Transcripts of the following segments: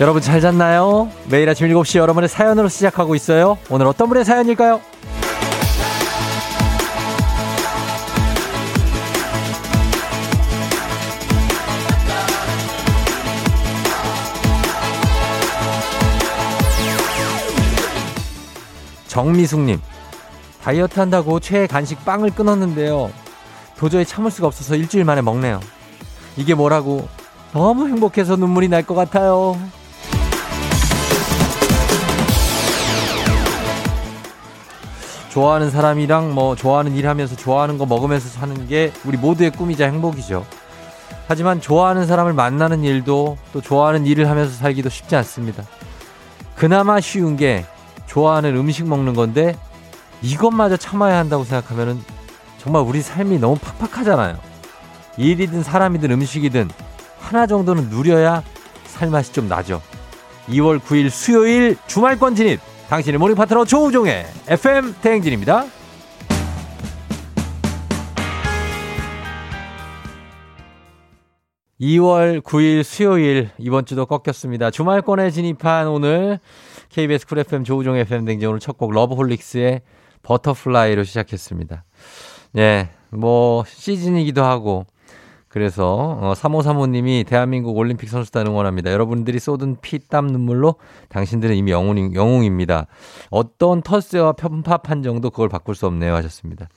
여러분 잘 잤나요? 매일 아침 7시 여러분의 사연으로 시작하고 있어요. 오늘 어떤 분의 사연일까요? 정미숙님, 다이어트 한다고 최애 간식 빵을 끊었는데요. 도저히 참을 수가 없어서 일주일 만에 먹네요. 이게 뭐라고? 너무 행복해서 눈물이 날 것 같아요. 좋아하는 사람이랑 뭐 좋아하는 일 하면서 좋아하는 거 먹으면서 사는 게 우리 모두의 꿈이자 행복이죠. 하지만 좋아하는 사람을 만나는 일도 또 좋아하는 일을 하면서 살기도 쉽지 않습니다. 그나마 쉬운 게 좋아하는 음식 먹는 건데 이것마저 참아야 한다고 생각하면은 정말 우리 삶이 너무 팍팍하잖아요. 일이든 사람이든 음식이든 하나 정도는 누려야 살맛이 좀 나죠. 2월 9일 수요일 주말권 진입. 당신의 모닝 파트너 조우종의 FM 대행진입니다. 2월 9일 수요일 이번 주도 꺾였습니다. 주말권에 진입한 오늘 KBS 쿨 FM 조우종 FM 대행진 오늘 첫 곡 러브홀릭스의 버터플라이로 시작했습니다. 예, 뭐 시즌이기도 하고 그래서 어, 3535님이 대한민국 올림픽 선수단 응원합니다. 여러분들이 쏟은 피, 땀, 눈물로 당신들은 이미 영웅, 영웅입니다. 어떤 텃세와 편파 판정도 그걸 바꿀 수 없네요 하셨습니다.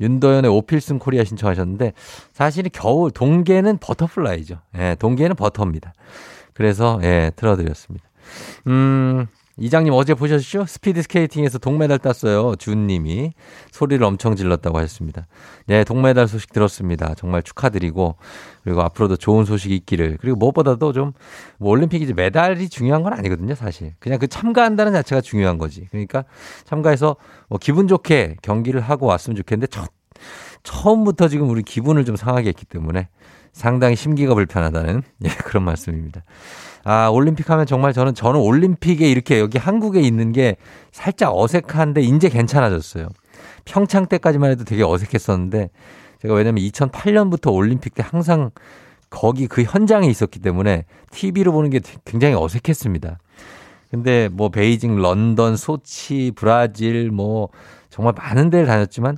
윤도현의 오 필승 코리아 신청하셨는데 사실 겨울 동계는 버터플라이죠. 예, 동계는 버터입니다. 그래서 예, 틀어드렸습니다. 음, 이장님 어제 보셨죠? 스피드 스케이팅에서 동메달 땄어요. 준님이 소리를 엄청 질렀다고 하셨습니다. 네, 동메달 소식 들었습니다. 정말 축하드리고 그리고 앞으로도 좋은 소식이 있기를 그리고 무엇보다도 좀 뭐 올림픽이지 메달이 중요한 건 아니거든요. 사실 그냥 그 참가한다는 자체가 중요한 거지. 그러니까 참가해서 뭐 기분 좋게 경기를 하고 왔으면 좋겠는데 첫 처음부터 지금 우리 기분을 좀 상하게 했기 때문에 상당히 심기가 불편하다는 예, 그런 말씀입니다. 아, 올림픽 하면 정말 저는, 저는 올림픽에 이렇게 여기 한국에 있는 게 살짝 어색한데 이제 괜찮아졌어요. 평창 때까지만 해도 되게 어색했었는데 제가 왜냐면 2008년부터 올림픽 때 항상 거기 그 현장에 있었기 때문에 TV로 보는 게 굉장히 어색했습니다. 근데 뭐 베이징, 런던, 소치, 브라질 뭐 정말 많은 데를 다녔지만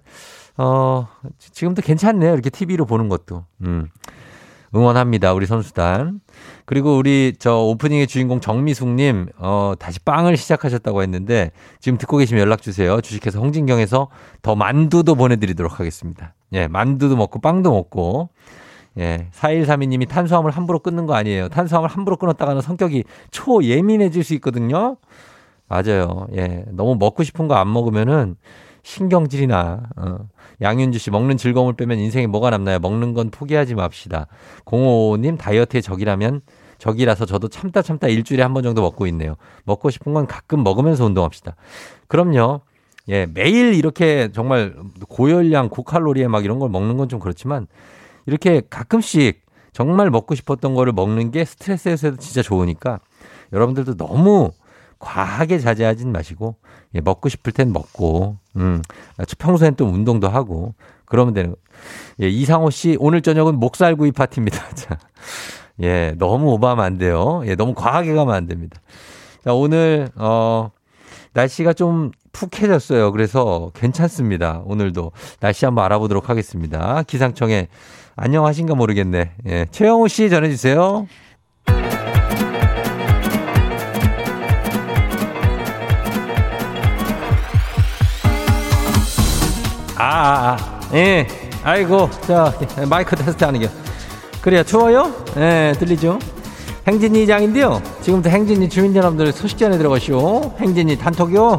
어 지금도 괜찮네요. 이렇게 TV로 보는 것도. 음. 응원합니다. 우리 선수단. 그리고 우리 저 오프닝의 주인공 정미숙님, 어, 다시 빵을 시작하셨다고 했는데 지금 듣고 계시면 연락 주세요. 주식회사 홍진경에서 더 만두도 보내드리도록 하겠습니다. 예, 만두도 먹고 빵도 먹고. 예, 4132님이 탄수화물 함부로 끊는 거 아니에요. 탄수화물 함부로 끊었다가는 성격이 초예민해질 수 있거든요. 맞아요. 예, 너무 먹고 싶은 거 안 먹으면은 신경질이나, 어, 양윤주 씨, 먹는 즐거움을 빼면 인생에 뭐가 남나요? 먹는 건 포기하지 맙시다. 055님, 다이어트의 적이라면 적이라서 저도 참다 참다 일주일에 한 번 정도 먹고 있네요. 먹고 싶은 건 가끔 먹으면서 운동합시다. 그럼요. 예, 매일 이렇게 정말 고열량, 고칼로리에 막 이런 걸 먹는 건 좀 그렇지만 이렇게 가끔씩 정말 먹고 싶었던 거를 먹는 게 스트레스 해소에도 진짜 좋으니까 여러분들도 너무 과하게 자제하진 마시고 예, 먹고 싶을 땐 먹고 음, 평소엔 또 운동도 하고 그러면 되는 예, 이상호 씨 오늘 저녁은 목살구이 파티입니다. 자. 예, 너무 오버하면 안 돼요. 예, 너무 과하게 가면 안 됩니다. 자, 오늘 어 날씨가 좀 푹해졌어요. 그래서 괜찮습니다. 오늘도 날씨 한번 알아보도록 하겠습니다. 기상청에 안녕하신가 모르겠네. 예, 최영우 씨 전해 주세요. 아, 아, 아. 예. 아이고, 자, 마이크 테스트 하는 게. 그래요. 추워요? 예, 들리죠? 행진이 장인데요. 지금부터 행진이 주민 여러분들 소식 전해 들어가시오. 행진이 단톡요.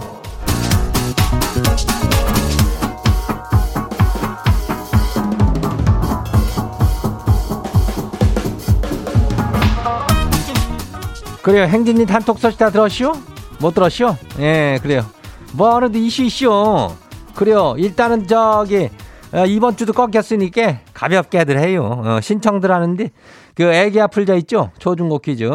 그래요. 행진이 단톡 소식 다 들었시오? 못 들었시오? 예, 그래요. 뭐 하는데 이슈 이슈. 그래요. 일단은 저기 어, 이번 주도 꺾였으니까 가볍게들 해요. 어, 신청들 하는데 그 애기 아플자 있죠? 초중고 퀴즈.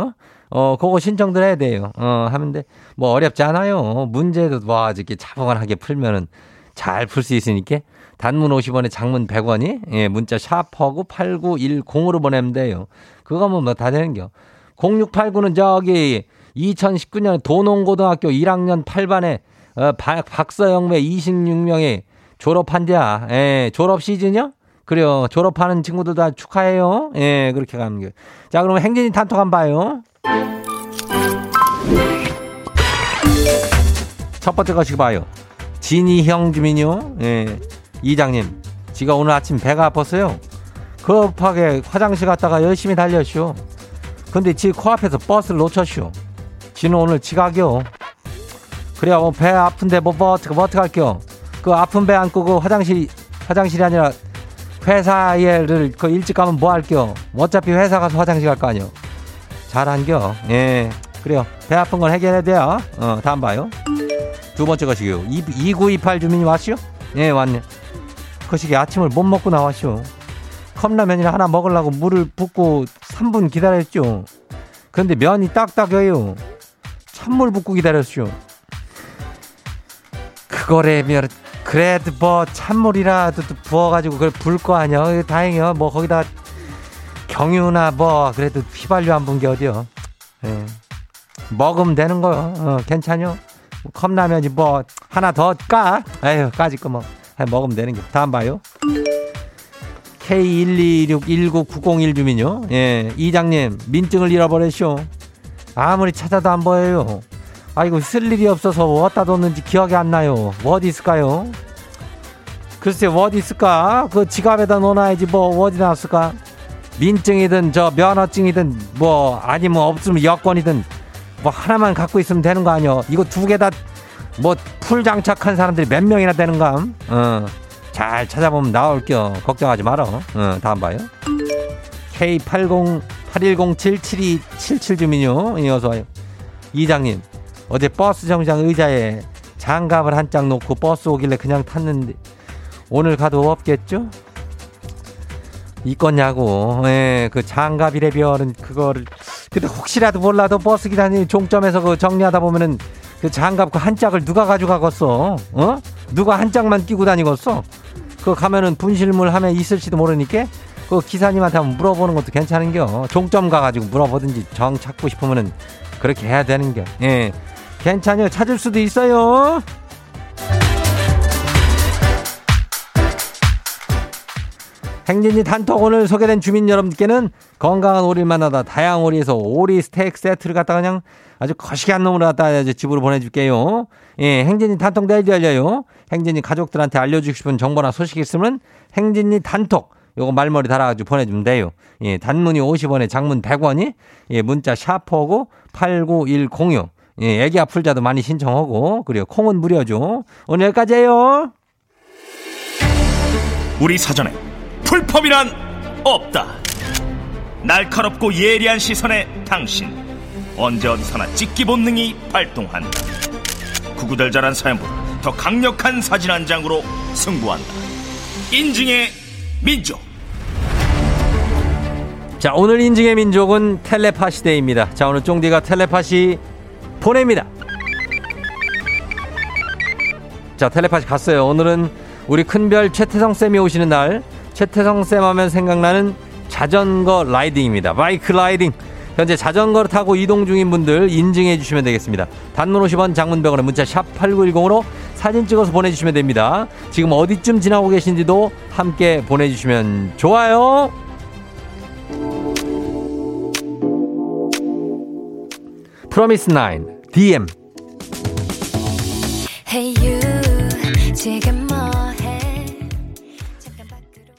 어, 그거 신청들 해야 돼요. 어, 하는데 뭐 어렵지 않아요. 문제도 뭐 이렇게 차분하게 풀면은 잘 풀 수 있으니까 단문 50원에 장문 100원이 예, 문자 샤퍼고 8910으로 보내면 돼요. 그거 뭐 다 되는겨. 0689는 저기 2019년 도농고등학교 1학년 8반에 어, 박, 박서영매 26명이 졸업한대야. 예, 졸업 시즌이요? 그래요. 졸업하는 친구들 다 축하해요. 예, 그렇게 가는 게. 자, 그러면 행진이 단톡 한번 봐요. 첫 번째 것이 봐요. 진이 형 주민요. 예, 이장님. 지가 오늘 아침 배가 아팠어요. 급하게 화장실 갔다가 열심히 달렸슈. 근데 지 코앞에서 버스를 놓쳤슈. 지는 오늘 지각이요. 그래야 뭐배 아픈데 뭐, 뭐 어떻게 뭐 어떻게 할게요. 그 아픈 배 안고 그 화장실 화장실이 아니라 회사에를 그 일찍 가면 뭐 할게요. 어차피 회사 가서 화장실 갈 거 아니요. 잘한겨. 예. 그래요. 배 아픈 건 해결해야 돼요. 어, 다음 봐요. 두 번째 것이요. 2928 주민이 왔슈? 예, 왔네. 그 시기 아침을 못 먹고 나왔슈. 컵라면이나 하나 먹으려고 물을 붓고 3분 기다렸죠. 근데 면이 딱딱해요. 찬물 붓고 기다렸슈. 그거래면 그래도 뭐 찬물이라도 부어가지고 그걸 불 거 아니야. 다행이요. 뭐 거기다 경유나 뭐 그래도 휘발유 안 분 게 어디요. 예. 먹으면 되는 거요. 어, 괜찮요. 컵라면이 뭐 하나 더 까? 에휴 까짓 거 뭐. 먹으면 되는 게. 다음 봐요. K1261990 주민요. 예, 이장님 민증을 잃어버렸쇼. 아무리 찾아도 안 보여요. 아이고 쓸 일이 없어서 어디다 뒀는지 기억이 안 나요. 뭐 어디 있을까요? 글쎄 뭐 어디 있을까? 그 지갑에다 넣어놔야지 뭐 어디 나왔을까? 민증이든 저 면허증이든 뭐 아니면 없으면 여권이든 뭐 하나만 갖고 있으면 되는 거 아니요? 이거 두 개 다 뭐 full 장착한 사람들이 몇 명이나 되는가? 어. 잘 찾아보면 나올게요. 걱정하지 말어. 어, 다음 봐요. K80 8107777 주민요. 이어서. 이장님, 어제 버스 정장 의자에 장갑을 한 짝 놓고 버스 오길래 그냥 탔는데 오늘 가도 없겠죠? 있겠냐고. 예, 그 장갑이래 별은 그거를 근데 혹시라도 몰라도 버스 기사님 종점에서 그 정리하다 보면은 그 장갑 그 한 짝을 누가 가져가겠어? 어? 누가 한 짝만 끼고 다니겠어? 그 가면은 분실물 하면 있을지도 모르니까 그 기사님한테 한번 물어보는 것도 괜찮은겨. 종점 가가지고 물어보든지 정 찾고 싶으면은 그렇게 해야 되는겨. 예. 괜찮요. 찾을 수도 있어요. 행진이 단톡 오늘 소개된 주민 여러분께는 건강한 오리를 만나다 다양한 오리에서 오리 스테이크 세트를 갖다 그냥 아주 거시기한 놈으로 갖다 이제 집으로 보내줄게요. 예, 행진이 단톡 내일 열려요. 행진이 가족들한테 알려주고 싶은 정보나 소식 있으면 행진이 단톡 요거 말머리 달아가지고 보내주면 돼요. 예, 단문이 50원에 장문 100원이 예, 문자 샤퍼고 89106 예, 애기 아플 자도 많이 신청하고 그리고 콩은 무료죠. 오늘 여기까지예요. 우리 사전에 불펌이란 없다. 날카롭고 예리한 시선에 당신 언제 어디서나 찍기 본능이 발동한다. 구구절절한 사연보다 더 강력한 사진 한 장으로 승부한다. 인증의 민족. 자, 오늘 인증의 민족은 텔레파시 데이입니다. 자, 오늘 쫑디가 텔레파시 보냅니다. 자, 텔레파시 갔어요. 오늘은 우리 큰별 최태성 쌤이 오시는 날. 최태성 쌤 하면 생각나는 자전거 riding입니다. bike riding. 현재 자전거를 타고 이동 중인 분들 인증해 주시면 되겠습니다. 단문 50원 장문 100원에 문자 샵 8910으로 사진 찍어서 보내주시면 됩니다. 지금 어디쯤 지나고 계신지도 함께 보내주시면 좋아요. 프로미스 나인 DM Hey you, 지금 뭐해? 잠깐 밖으로 나.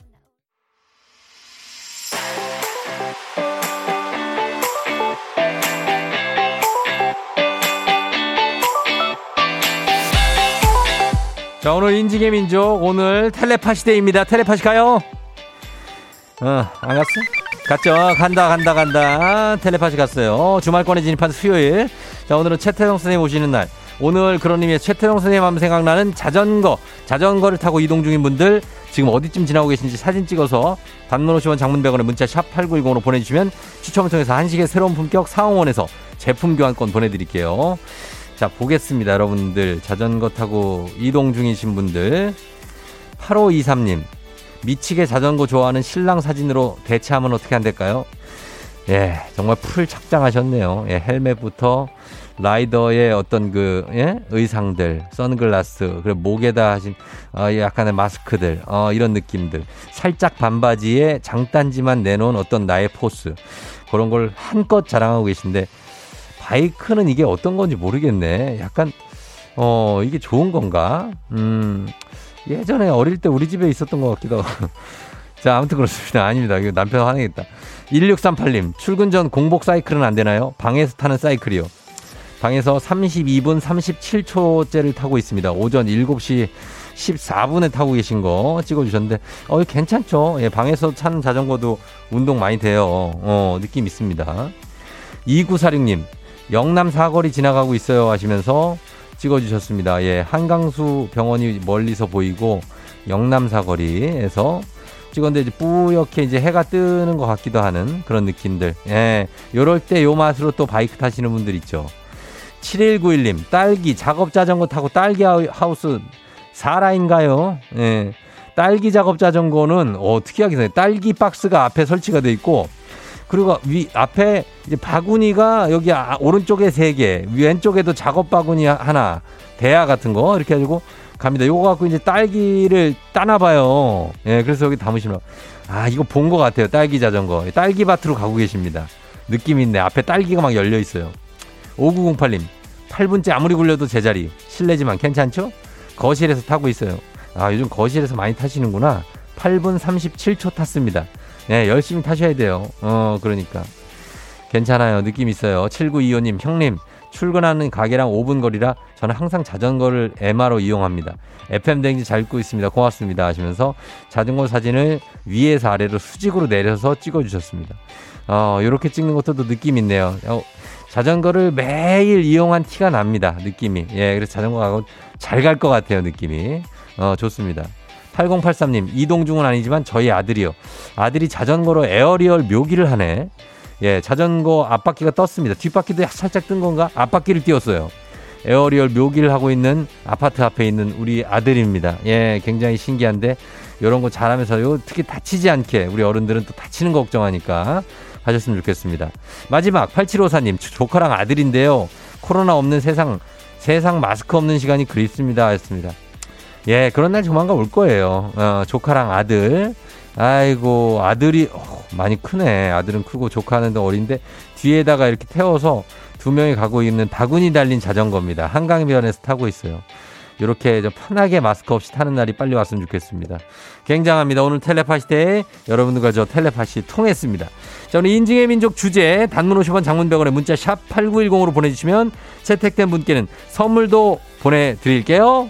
자, 오늘 인증의 민족, 오늘 텔레파시 데이입니다. 텔레파시 가요? 어, 안 갔어? 갔죠? 간다, 간다, 간다. 텔레파시 갔어요. 어, 주말권에 진입한 수요일. 자, 오늘은 최태성 선생님 오시는 날. 오늘 그런 의미의 최태성 선생님 하면 생각나는 자전거, 자전거를 타고 이동 중인 분들 지금 어디쯤 지나고 계신지 사진 찍어서 단문 50원 장문 100원에 문자 샵 8910으로 보내주시면 추첨을 통해서 한식의 새로운 품격 상원에서 제품 교환권 보내드릴게요. 자, 보겠습니다. 여러분들. 자전거 타고 이동 중이신 분들. 8523님. 미치게 자전거 좋아하는 신랑 사진으로 대체하면 어떻게 안 될까요? 예, 정말 full 착장하셨네요. 예, 헬멧부터 라이더의 어떤 그, 예, 의상들, 선글라스, 그리고 목에다 하신, 어, 약간의 마스크들, 어, 이런 느낌들. 살짝 반바지에 장단지만 내놓은 어떤 나의 포스. 그런 걸 한껏 자랑하고 계신데, bike는 이게 어떤 건지 모르겠네. 약간, 어, 이게 좋은 건가? 음, 예전에 어릴 때 우리 집에 있었던 것 같기도 하고. 자, 아무튼 그렇습니다. 아닙니다. 이거 남편 화내겠다. 1638님, 출근 전 공복 사이클은 안 되나요? 방에서 타는 사이클이요. 방에서 32분 37초째를 타고 있습니다. 오전 7시 14분에 타고 계신 거 찍어주셨는데, 어, 괜찮죠? 예, 방에서 타는 자전거도 운동 많이 돼요. 어, 느낌 있습니다. 2946님, 영남 사거리 지나가고 있어요 하시면서 찍어주셨습니다. 예, 한강수 병원이 멀리서 보이고, 영남 사거리에서 찍었는데 이제 뿌옇게 이제 해가 뜨는 것 같기도 하는 그런 느낌들. 예, 요럴 때 요 맛으로 또 바이크 타시는 분들 있죠. 7191님, 딸기 작업 자전거 타고 딸기 하우스 사라인가요? 예. 딸기 작업 자전거는 어떻게 하겠어요? 딸기 박스가 앞에 설치가 돼 있고 그리고 위 앞에 이제 바구니가 여기 아, 오른쪽에 세 개, 왼쪽에도 작업 바구니 하나, 대야 같은 거 이렇게 해가지고 갑니다. 요거 갖고 이제 딸기를 따나 봐요. 예, 그래서 여기 담으시면 아 이거 본 것 같아요. 딸기 자전거, 딸기 밭으로 가고 계십니다. 느낌 있네. 앞에 딸기가 막 열려 있어요. 5908님, 8분째 아무리 굴려도 제자리. 실례지만 괜찮죠? 거실에서 타고 있어요. 아, 요즘 거실에서 많이 타시는구나. 8분 37초 탔습니다. 네, 열심히 타셔야 돼요. 어, 그러니까. 괜찮아요. 느낌 있어요. 7925님, 형님, 출근하는 가게랑 5분 거리라 저는 항상 자전거를 에마로 이용합니다. FM 댕지 잘 읽고 있습니다. 고맙습니다. 하시면서 자전거 사진을 위에서 아래로 수직으로 내려서 찍어주셨습니다. 어, 요렇게 찍는 것도 또 느낌 있네요. 어, 자전거를 매일 이용한 티가 납니다. 느낌이. 예, 그래서 자전거 가고 잘 갈 것 같아요. 느낌이. 어, 좋습니다. 8083님, 이동 중은 아니지만 저희 아들이요. 아들이 자전거로 aerial 묘기를 하네. 예, 자전거 앞바퀴가 떴습니다. 뒷바퀴도 살짝 뜬 건가? 앞바퀴를 띄웠어요. aerial 묘기를 하고 있는 아파트 앞에 있는 우리 아들입니다. 예, 굉장히 신기한데, 이런 거 잘하면서요. 특히 다치지 않게 우리 어른들은 또 다치는 거 걱정하니까 하셨으면 좋겠습니다. 마지막 8754님 조카랑 아들인데요. 코로나 없는 세상 세상 마스크 없는 시간이 그립습니다. 했습니다. 예, 그런 날 조만간 올 거예요. 어, 조카랑 아들. 아이고, 아들이 어, 많이 크네. 아들은 크고 조카는 어린데 뒤에다가 이렇게 태워서 두 명이 가고 있는 바구니 달린 자전거입니다. 한강변에서 타고 있어요. 이렇게 좀 편하게 마스크 없이 타는 날이 빨리 왔으면 좋겠습니다. 굉장합니다. 오늘 텔레파시 때 여러분들과 저 텔레파시 통했습니다. 자, 오늘 인증의 민족 주제 단문 50원 장문병원에 문자 샵 8910으로 보내주시면 채택된 분께는 선물도 보내드릴게요.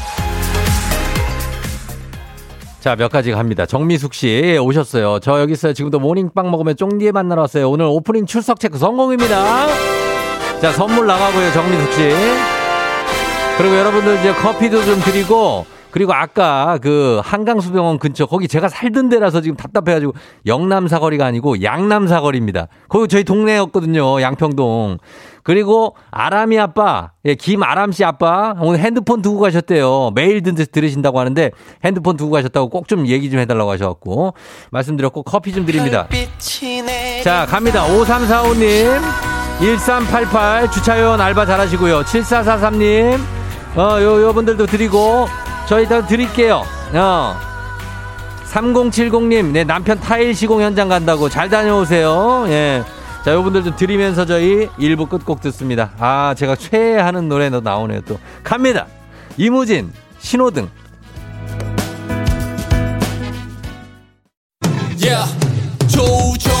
자, 몇 가지 갑니다. 정미숙 씨 오셨어요. 저 여기 있어요. 지금도 모닝빵 먹으면 쫑디에 만나러 왔어요. 오늘 오프닝 출석 체크 성공입니다. 자, 선물 나가고요. 정미숙 씨. 그리고 여러분들 이제 커피도 좀 드리고 그리고 아까 그 한강수병원 근처 거기 제가 살던 데라서 지금 답답해가지고 영남 사거리가 아니고 양남 사거리입니다. 거기 저희 동네였거든요. 양평동. 그리고 아람이 아빠, 예, 김아람 씨 아빠 오늘 핸드폰 두고 가셨대요. 매일 듣, 들으신다고 하는데 핸드폰 두고 가셨다고 꼭 좀 얘기 좀 해달라고 하셔갖고 말씀드렸고 커피 좀 드립니다. 자, 갑니다. 5345님, 1388 주차요원 알바 잘하시고요. 7443님, 어, 요, 요 분들도 드리고 저희 다 드릴게요. 어. 3070님, 네, 남편 타일 시공 현장 간다고 잘 다녀오세요. 예. 자, 요분들 좀 드리면서 저희 1부 끝곡 듣습니다. 아, 제가 최애하는 노래도 나오네요, 또. 갑니다! 이무진, 신호등. Yeah. 조종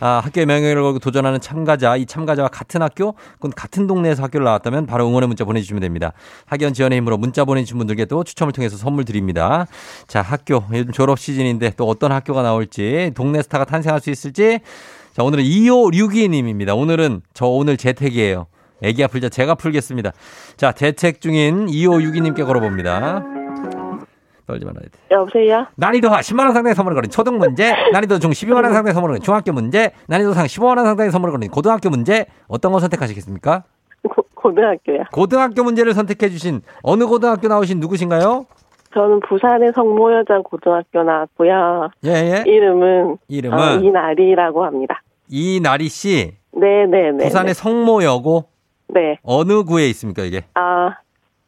아, 학교의 명예를 걸고 도전하는 참가자, 이 참가자와 같은 학교, 혹은 같은 동네에서 학교를 나왔다면 바로 응원의 문자 보내주시면 됩니다. 학연 지원의 힘으로 문자 보내주신 분들께 또 추첨을 통해서 선물 드립니다. 자, 학교, 요즘 졸업 시즌인데 또 어떤 학교가 나올지, 동네 스타가 탄생할 수 있을지. 자, 오늘은 2562님입니다. 오늘은 저 오늘 재택이에요. 애기 아플 자 제가 풀겠습니다. 자, 재택 중인 2562님께 걸어봅니다. 떨지 말아야 돼. 여보세요? 난이도 하 10만 원 상당의 선물을 거린 초등 문제, 난이도 중 12만 원 상당의 선물을 거린 중학교 문제, 난이도 상 15만 원 상당의 선물을 거린 고등학교 문제, 어떤 거 선택하시겠습니까? 고, 고등학교야. 고등학교 문제를 선택해 주신 어느 고등학교 나오신 누구신가요? 저는 부산의 성모여자 고등학교 나왔고요. 예, 예. 이름은 이름은 어, 이나리라고 합니다. 이나리 씨, 네 네 네. 부산의 성모여고 네. 어느 구에 있습니까, 이게? 아,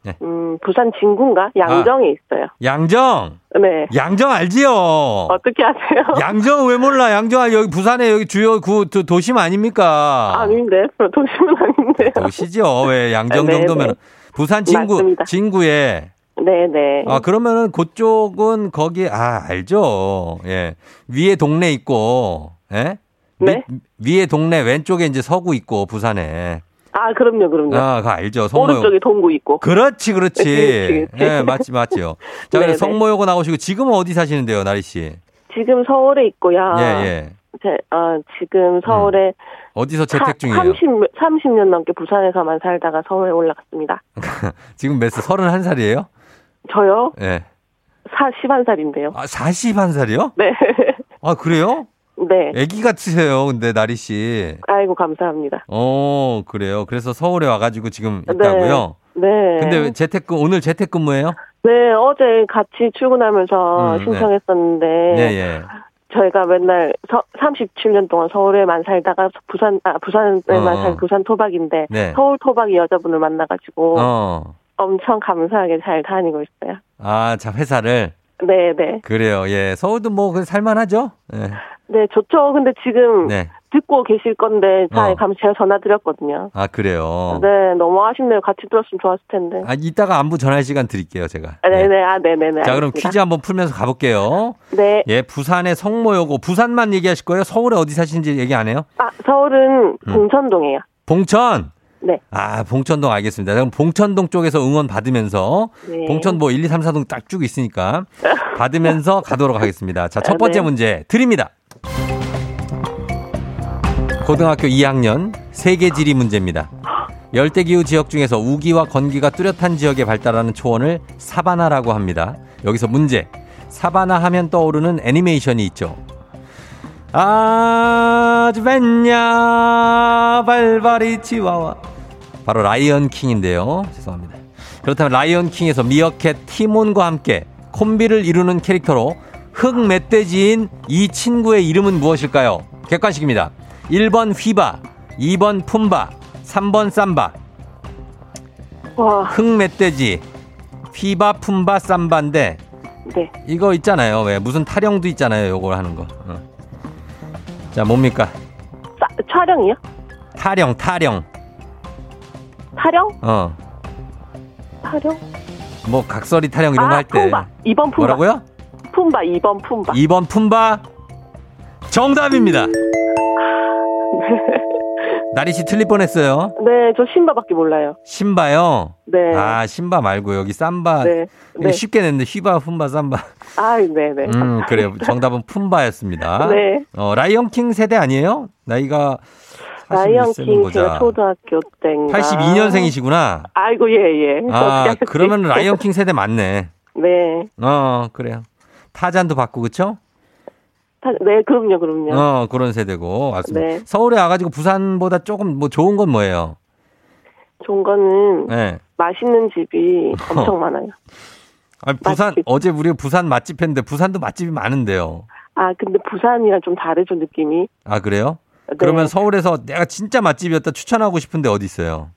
네. 음, 부산 진구인가? 양정에 있어요. 양정. 네. 양정 알지요? 어떻게 아세요? 양정 왜 몰라? 양정 아, 여기 부산에 여기 주요 구 도- 도심 아닙니까? 아닌데, 도심은 아닌데요. 도시죠. 왜 양정 네, 정도면 네. 부산 진구 맞습니다. 진구에 네네. 아 그러면은 그쪽은 거기 아 알죠. 예 위에 동네 있고 예 네? 위, 위에 동네 왼쪽에 이제 서구 있고 부산에 아, 그럼요, 그럼요. 아 그거 알죠. 성모요. 오른쪽에 동구 있고. 그렇지 그렇지. 예 맞지 맞지요. 자 그래서 네네. 성모여고 나오시고 지금은 어디 사시는데요, 나리 씨? 지금 서울에 있고요. 예 예. 제, 어, 지금 서울에 어디서 재택 중이에요? 30, 30년 넘게 부산에서만 살다가 서울에 올라갔습니다. 지금 몇 살? 31살이에요? 저요? 예. 41살인데요. 아, 41살이요? 네. 아, 그래요? 네. 애기 같으세요, 근데, 나리 씨. 아이고, 감사합니다. 어, 그래요. 그래서 서울에 와가지고 지금 있다고요? 네. 근데 왜 재택근, 오늘 재택근무예요? 네, 어제 같이 출근하면서 음, 네. 신청했었는데, 예, 예. 저희가 맨날 서, 37년 동안 서울에만 살다가 부산, 아, 부산에만 어. 살 부산 토박인데, 네. 서울 토박이 여자분을 만나가지고, 어. 엄청 감사하게 잘 다니고 있어요. 아, 자, 회사를. 네, 네. 그래요. 예. 서울도 뭐, 그 살만하죠? 예. 네, 좋죠. 근데 지금 네. 듣고 계실 건데 차에 어. 가면 제가 전화 드렸거든요. 아, 그래요. 네, 너무 아쉽네요. 같이 들었으면 좋았을 텐데. 아, 이따가 안부 전할 시간 드릴게요, 제가. 아, 예. 네네, 아, 네네네. 자, 그럼 알겠습니다. 퀴즈 한번 풀면서 가볼게요. 네. 예, 부산의 성모여고. 부산만 얘기하실 거예요? 서울에 어디 사시는지 얘기 안 해요? 아, 서울은 음. 봉천동이에요. 봉천! 네. 아, 봉천동 알겠습니다. 그럼 봉천동 쪽에서 응원 받으면서 네. 봉천 뭐 1, 2, 3, 4동 딱 쭉 있으니까 받으면서 가도록 하겠습니다. 자, 첫 번째 네. 문제 드립니다. 고등학교 2학년 세계지리 문제입니다. 열대기후 지역 중에서 우기와 건기가 뚜렷한 지역에 발달하는 초원을 사바나라고 합니다. 여기서 문제. 사바나 하면 떠오르는 애니메이션이 있죠. 아즈벤냐 발바리 치와와 바로 라이언 킹인데요. 죄송합니다. 그렇다면 라이언 킹에서 미어캣 티몬과 함께 콤비를 이루는 캐릭터로 흑 멧돼지인 이 친구의 이름은 무엇일까요? 객관식입니다. 1번 휘바, 2번 품바, 3번 삼바. 와, 흑 멧돼지, 휘바, 품바, 삼바인데 네. 이거 있잖아요. 왜 무슨 타령도 있잖아요. 요걸 하는 거. 어. 자 뭡니까? 싸, 촬영이요? 타령, 타령. 타령? 어. 타령? 뭐 각설이 타령 이런 거 아, 할 때. 품바. 2번 품바. 뭐라고요? 품바, 2번 품바. 2번 품바. 정답입니다. 나리 씨 틀릴 뻔했어요. 네, 저 신바밖에 몰라요. 신바요. 네. 아 신바 말고 여기 삼바. 네. 네. 쉽게 냈는데 휘바, 품바, 삼바. 아, 네 네. 음 그래요. 정답은 품바였습니다. 네. 어 라이언 킹 세대 아니에요? 나이가 라이언 41킹 보자. 제가 초등학교 때인가. 82년생이시구나. 아이고, 예, 예. 아 그러면 하셨지? 라이언 킹 세대 맞네. 네. 어 그래요. 타잔도 받고 그쵸? 타- 네, 그럼요, 그럼요. 어 그런 세대고 맞습니다. 네. 서울에 와가지고 부산보다 조금 뭐 좋은 건 뭐예요? 좋은 거는 네. 맛있는 집이 엄청 많아요. 아니, 부산 맛집. 어제 우리 부산 맛집 했는데 부산도 맛집이 많은데요. 아, 근데 부산이랑 좀 다르죠, 느낌이. 아 그래요? 네. 그러면 서울에서 내가 진짜 맛집이었다 추천하고 싶은데 어디 있어요?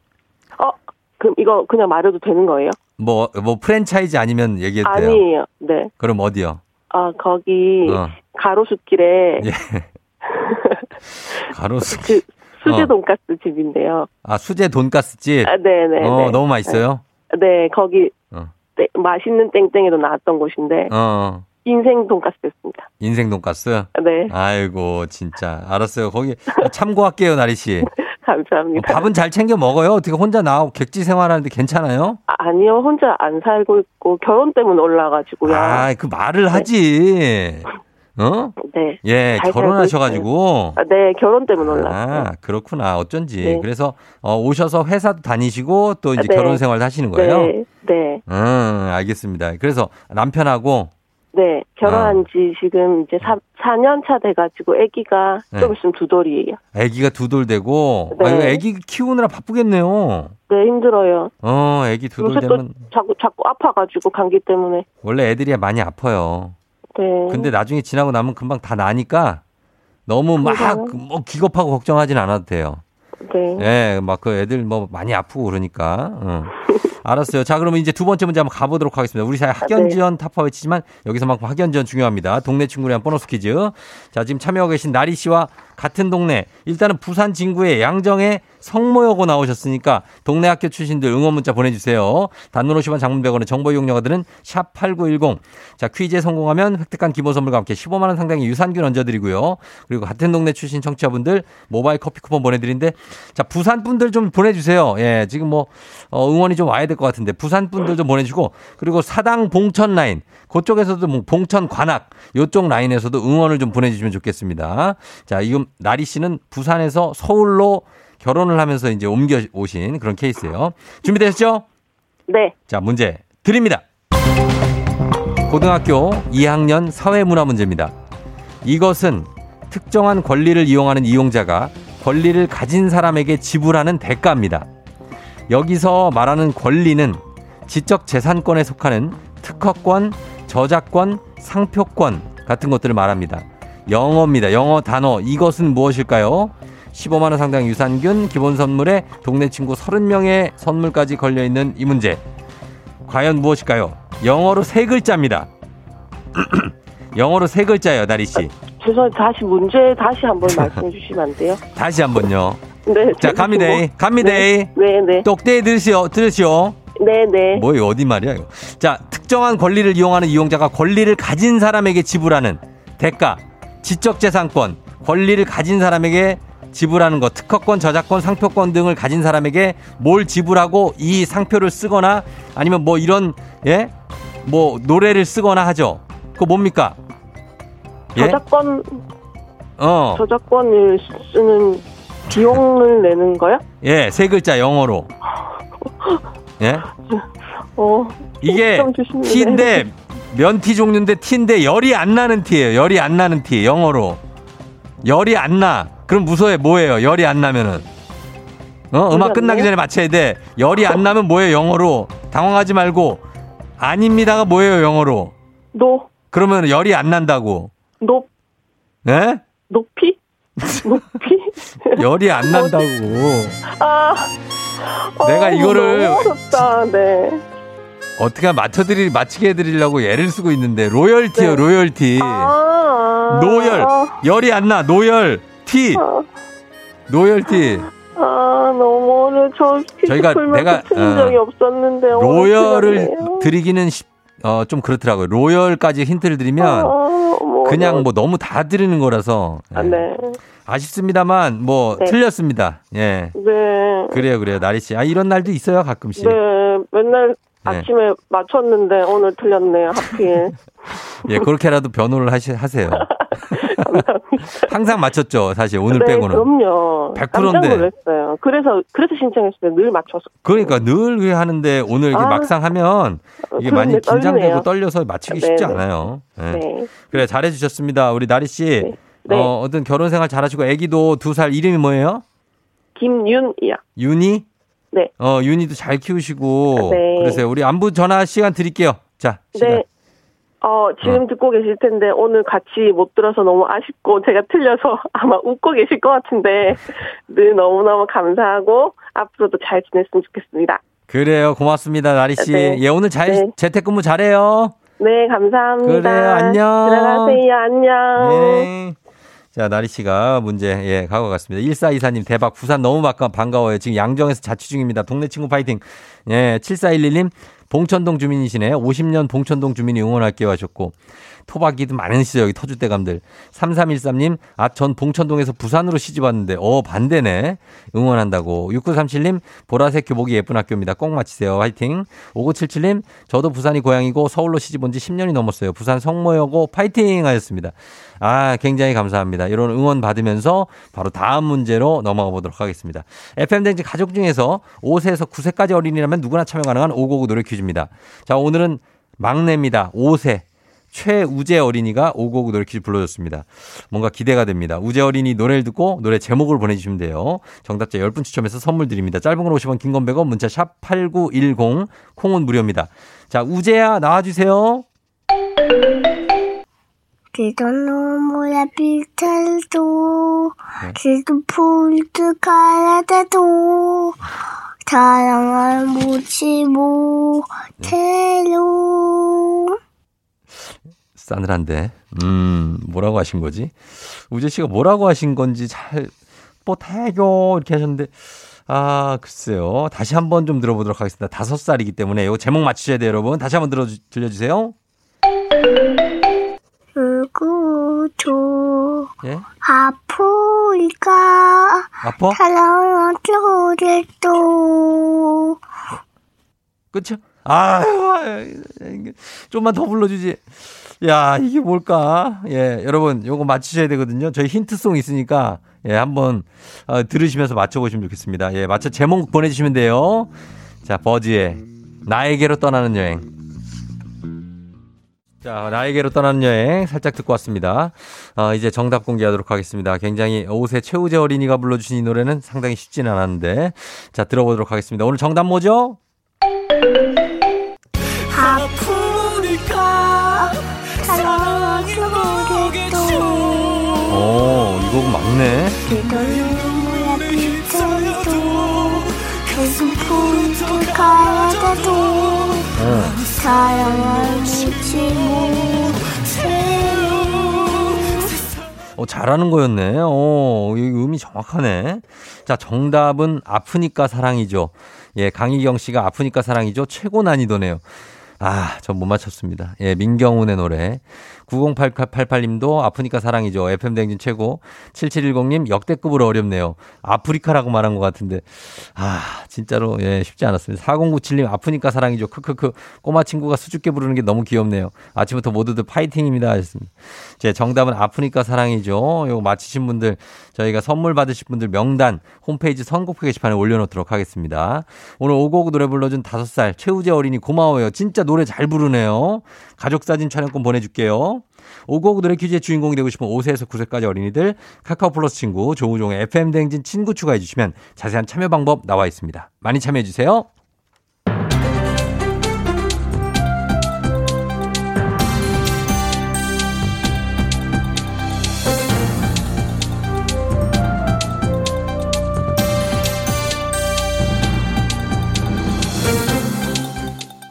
어, 그럼 이거 그냥 말해도 되는 거예요? 뭐뭐 프랜차이즈 아니면 얘기해도 돼요. 아니에요. 네. 그럼 어디요? 아, 거기 어. 가로수길에 예. 가로수. 그 수제 어. 돈가스 집인데요. 아 수제 돈가스 집. 아, 네네. 어 너무 맛있어요. 네, 거기 어. 땡- 맛있는 땡땡이도 나왔던 곳인데 어 인생 돈가스였습니다. 인생 돈가스. 네, 아이고 진짜 알았어요. 거기 참고할게요 나리 씨. 어, 감사합니다. 밥은 잘 챙겨 먹어요. 어떻게 혼자 나오고 객지 생활하는데 괜찮아요? 아, 아니요, 혼자 안 살고 있고 결혼 때문에 올라가지고요. 아, 그 말을 하지. 어? 네. 예, 결혼하셔가지고. 아, 네, 결혼 때문에 올라왔어요. 아, 그렇구나. 어쩐지. 네. 그래서 어, 오셔서 회사도 다니시고 또 이제 아, 네. 결혼 생활도 하시는 거예요? 네, 네, 음, 알겠습니다. 그래서 남편하고 네. 결혼한 아. 지 지금 이제 4, 4년 차 돼가지고 아기가 네. 좀 있으면 두 돌이에요. 아기가 두 돌 되고 네. 아, 아기 키우느라 바쁘겠네요. 네, 힘들어요. 어, 아기 두돌 요새 또 되면 자꾸, 자꾸 아파가지고 감기 때문에. 원래 애들이 많이 아파요. 네. 근데 나중에 지나고 나면 금방 다 나니까 너무 막? 뭐 기겁하고 걱정하진 않아도 돼요. 네. 예, 막 그 애들 뭐 많이 아프고 그러니까. 어. 알았어요. 자, 그러면 이제 두 번째 문제 한번 가보도록 하겠습니다. 우리 사회 학연 네. 지원 타파 외치지만 여기서만큼 학연 지원 중요합니다. 동네 친구를 위한 보너스 퀴즈. 자, 지금 참여하고 계신 나리 씨와 같은 동네. 일단은 부산 진구의 양정에 성모여고 나오셨으니까 동네 학교 출신들 응원 문자 보내주세요. 단문 50원 장문 100원의 정보 이용료가 드는 샵8910. 자, 퀴즈에 성공하면 획득한 기본 선물과 함께 15만원 상당의 유산균 얹어드리고요. 그리고 같은 동네 출신 청취자분들 모바일 커피 쿠폰 보내드리는데 자, 부산 분들 좀 보내주세요. 예, 지금 뭐, 어, 응원이 좀 와야 될 것 같은데 부산 분들 좀 보내주고 그리고 사당 봉천 라인 그쪽에서도 뭐 봉천 관악 요쪽 라인에서도 응원을 좀 보내주시면 좋겠습니다. 자, 이금 나리 씨는 부산에서 서울로 결혼을 하면서 이제 옮겨 오신 그런 케이스예요. 준비되셨죠? 네. 자, 문제 드립니다. 고등학교 2학년 사회문화 문제입니다. 이것은 특정한 권리를 이용하는 이용자가 권리를 가진 사람에게 지불하는 대가입니다. 여기서 말하는 권리는 지적 재산권에 속하는 특허권, 저작권, 상표권 같은 것들을 말합니다. 영어입니다. 영어 단어. 이것은 무엇일까요? 15만원 상당 유산균, 기본 선물에 동네 친구 30명의 선물까지 걸려있는 이 문제. 과연 무엇일까요? 영어로 세 글자입니다. 영어로 세 글자예요, 나리씨. 죄송해요. 다시 문제 다시 한번 말씀해 주시면 안 돼요? 다시 한번요. 네. 자, 갑니다. 갑니다. 네, 네. 똑대 들으시오. 들으시오. 네, 네. 뭐예요? 어디 말이야, 이거. 자, 특정한 권리를 이용하는 이용자가 권리를 가진 사람에게 지불하는 대가, 지적재산권, 권리를 가진 사람에게 지불하는 것, 특허권, 저작권, 상표권 등을 가진 사람에게 뭘 지불하고 이 상표를 쓰거나 아니면 뭐 이런, 예? 뭐 노래를 쓰거나 하죠. 그거 뭡니까? 예? 저작권 어, 저작권을 쓰는 비용을 내는 거요? 예, 세 글자 영어로. 예? 어. 이게 티인데 면티 종류인데 티인데 열이 안 나는 티예요. 열이 안 나는 티 영어로 열이 안 나. 그럼 무서워요. 뭐예요? 열이 안 나면은 어 음악 안 끝나기? 전에 맞춰야 돼. 열이 안 나면 뭐예요? 영어로 당황하지 말고 아닙니다가 뭐예요? 영어로 노 그러면 열이 안 난다고. 높 예? 높이 높이 열이 안 난다고. 아 내가 어, 이거를 어렵다. 네. 어떻게 맞춰드리 맞히게 해드리려고 예를 쓰고 있는데 로열티요 네. 로열티. 아, 노열 아, 열이 안 나 노열 티 노열티 아 너무 어려. 저 저희가 내가, 어, 적이 없었는데 로열을. 드리기는 쉽- 어, 좀 그렇더라고요. 로열까지 힌트를 드리면 아, 뭐 그냥 뭐 너무 다 드리는 거라서 아, 예. 네. 아쉽습니다만 뭐 네. 틀렸습니다. 예. 네. 그래요, 그래요. 나리 씨. 아, 이런 날도 있어요, 가끔씩. 네. 맨날 네. 아침에 맞췄는데 오늘 틀렸네요. 하필. 예, 그렇게라도 변호를 하시, 하세요. 항상 맞췄죠, 사실 오늘 네, 빼고는. 그럼요. 100% 깜짝 인데. 놀랐어요. 그래서 그래서 신청했어요. 늘 맞춰서. 그러니까 늘 왜 하는데 오늘 이게 아. 막상 하면 이게 많이 긴장되고 떨리네요. 떨려서 맞히기 네, 쉽지 네. 않아요. 예. 네. 그래 잘해 주셨습니다. 우리 나리 씨. 네. 네. 어, 어떤 결혼 생활 잘하시고 아기도 두 살 이름이 뭐예요? 김윤이야. 윤희? 네. 어, 윤희도 잘 키우시고 네. 그러세요. 우리 안부 전화 시간 드릴게요. 자, 시간. 네. 어, 지금 듣고 계실 텐데 오늘 같이 못 들어서 너무 아쉽고 제가 틀려서 아마 웃고 계실 것 같은데 늘 너무너무 감사하고 앞으로도 잘 지냈으면 좋겠습니다. 그래요. 고맙습니다. 나리 씨. 네. 예, 오늘 잘 네. 재택근무 잘해요. 네, 감사합니다. 그래요, 안녕. 들어가세요. 안녕. 네. 자, 나리 씨가 문제, 예, 가고 갔습니다. 1424님, 대박. 부산 너무 반가, 반가워요. 지금 양정에서 자취 중입니다. 동네 친구 파이팅. 예, 7411님, 봉천동 주민이시네. 50년 봉천동 주민이 응원할게요 하셨고. 토박이도 많으시죠, 여기 터줏대감들. 3313님, 아, 전 봉천동에서 부산으로 시집 왔는데, 어, 반대네. 응원한다고. 6937님, 보라색 교복이 예쁜 학교입니다. 꼭 맞히세요. 화이팅. 5977님, 저도 부산이 고향이고 서울로 시집 온 지 10년이 넘었어요. 부산 성모여고 파이팅 하셨습니다. 아, 굉장히 감사합니다. 이런 응원 받으면서 바로 다음 문제로 넘어가 보도록 하겠습니다. FM댕지 가족 중에서 5세에서 9세까지 어린이라면 누구나 참여 가능한 5고구 노래 퀴즈입니다. 자, 오늘은 막내입니다. 5세. 최우재 어린이가 5고구 노래 퀴즈 불러줬습니다. 뭔가 기대가 됩니다. 우재 어린이 노래를 듣고 노래 제목을 보내주시면 돼요. 정답자 10분 추첨해서 선물 드립니다. 짧은 건 50원, 긴 건 100원, 문자 샵 8910, 콩은 무료입니다. 자, 우재야 나와주세요. 그도 너무야 비탈도 네. 그도 풀도 가라다도 사랑을 묻지 못해요 싸늘한데. 음, 뭐라고 하신 거지? 우재 씨가 뭐라고 하신 건지 잘, 못해요. 이렇게 하셨는데, 아, 글쎄요. 다시 한번 좀 들어보도록 하겠습니다. 다섯 살이기 때문에 요 제목 맞추셔야 돼요, 여러분. 다시 한번 들어, 들려주세요. 누구도 예? 아프니까 아파? 사랑을 또 그쵸? 아, 좀만 더 불러주지. 야, 이게 뭘까? 예, 여러분, 요거 맞추셔야 되거든요. 저희 힌트송 있으니까, 예, 한번, 어, 들으시면서 맞춰보시면 좋겠습니다. 예, 맞춰, 제목 보내주시면 돼요. 자, 버즈의 나에게로 떠나는 여행. 자, 나에게로 떠나는 여행 살짝 듣고 왔습니다. 어, 이제 정답 공개하도록 하겠습니다. 굉장히 5세 최우재 어린이가 불러주신 이 노래는 상당히 쉽진 않았는데. 자, 들어보도록 하겠습니다. 오늘 정답 뭐죠? 아프니까 사랑을 또 오, 이 곡은 맞네. 어. 사랑을 묻지 못해요 어, 잘하는 거였네. 어, 이 음이 정확하네. 자, 정답은 아프니까 사랑이죠. 예, 강희경 씨가 아프니까 사랑이죠. 최고 난이도네요. 아, 전 못 맞췄습니다. 예, 민경훈의 노래. 9088님도 아프니까 사랑이죠. FM댕진 최고. 7710님 역대급으로 어렵네요. 아프리카라고 말한 것 같은데. 아, 진짜로, 예, 쉽지 않았습니다. 4097님 아프니까 사랑이죠. 크크크. 꼬마 친구가 수줍게 부르는 게 너무 귀엽네요. 아침부터 모두들 파이팅입니다. 하셨습니다. 제 정답은 아프니까 사랑이죠. 요거 맞히신 분들, 저희가 선물 받으실 분들 명단 홈페이지 선곡표 게시판에 올려놓도록 하겠습니다. 오늘 오고오고 노래 불러준 5살 최우재 어린이 고마워요. 진짜 노래 잘 부르네요. 가족사진 촬영권 보내줄게요. 오고오고 노래 퀴즈의 주인공이 되고 싶은 5세에서 9세까지 어린이들 카카오 플러스 친구 조우종의 FM 댕진 친구 추가해 주시면 자세한 참여 방법 나와 있습니다. 많이 참여해 주세요.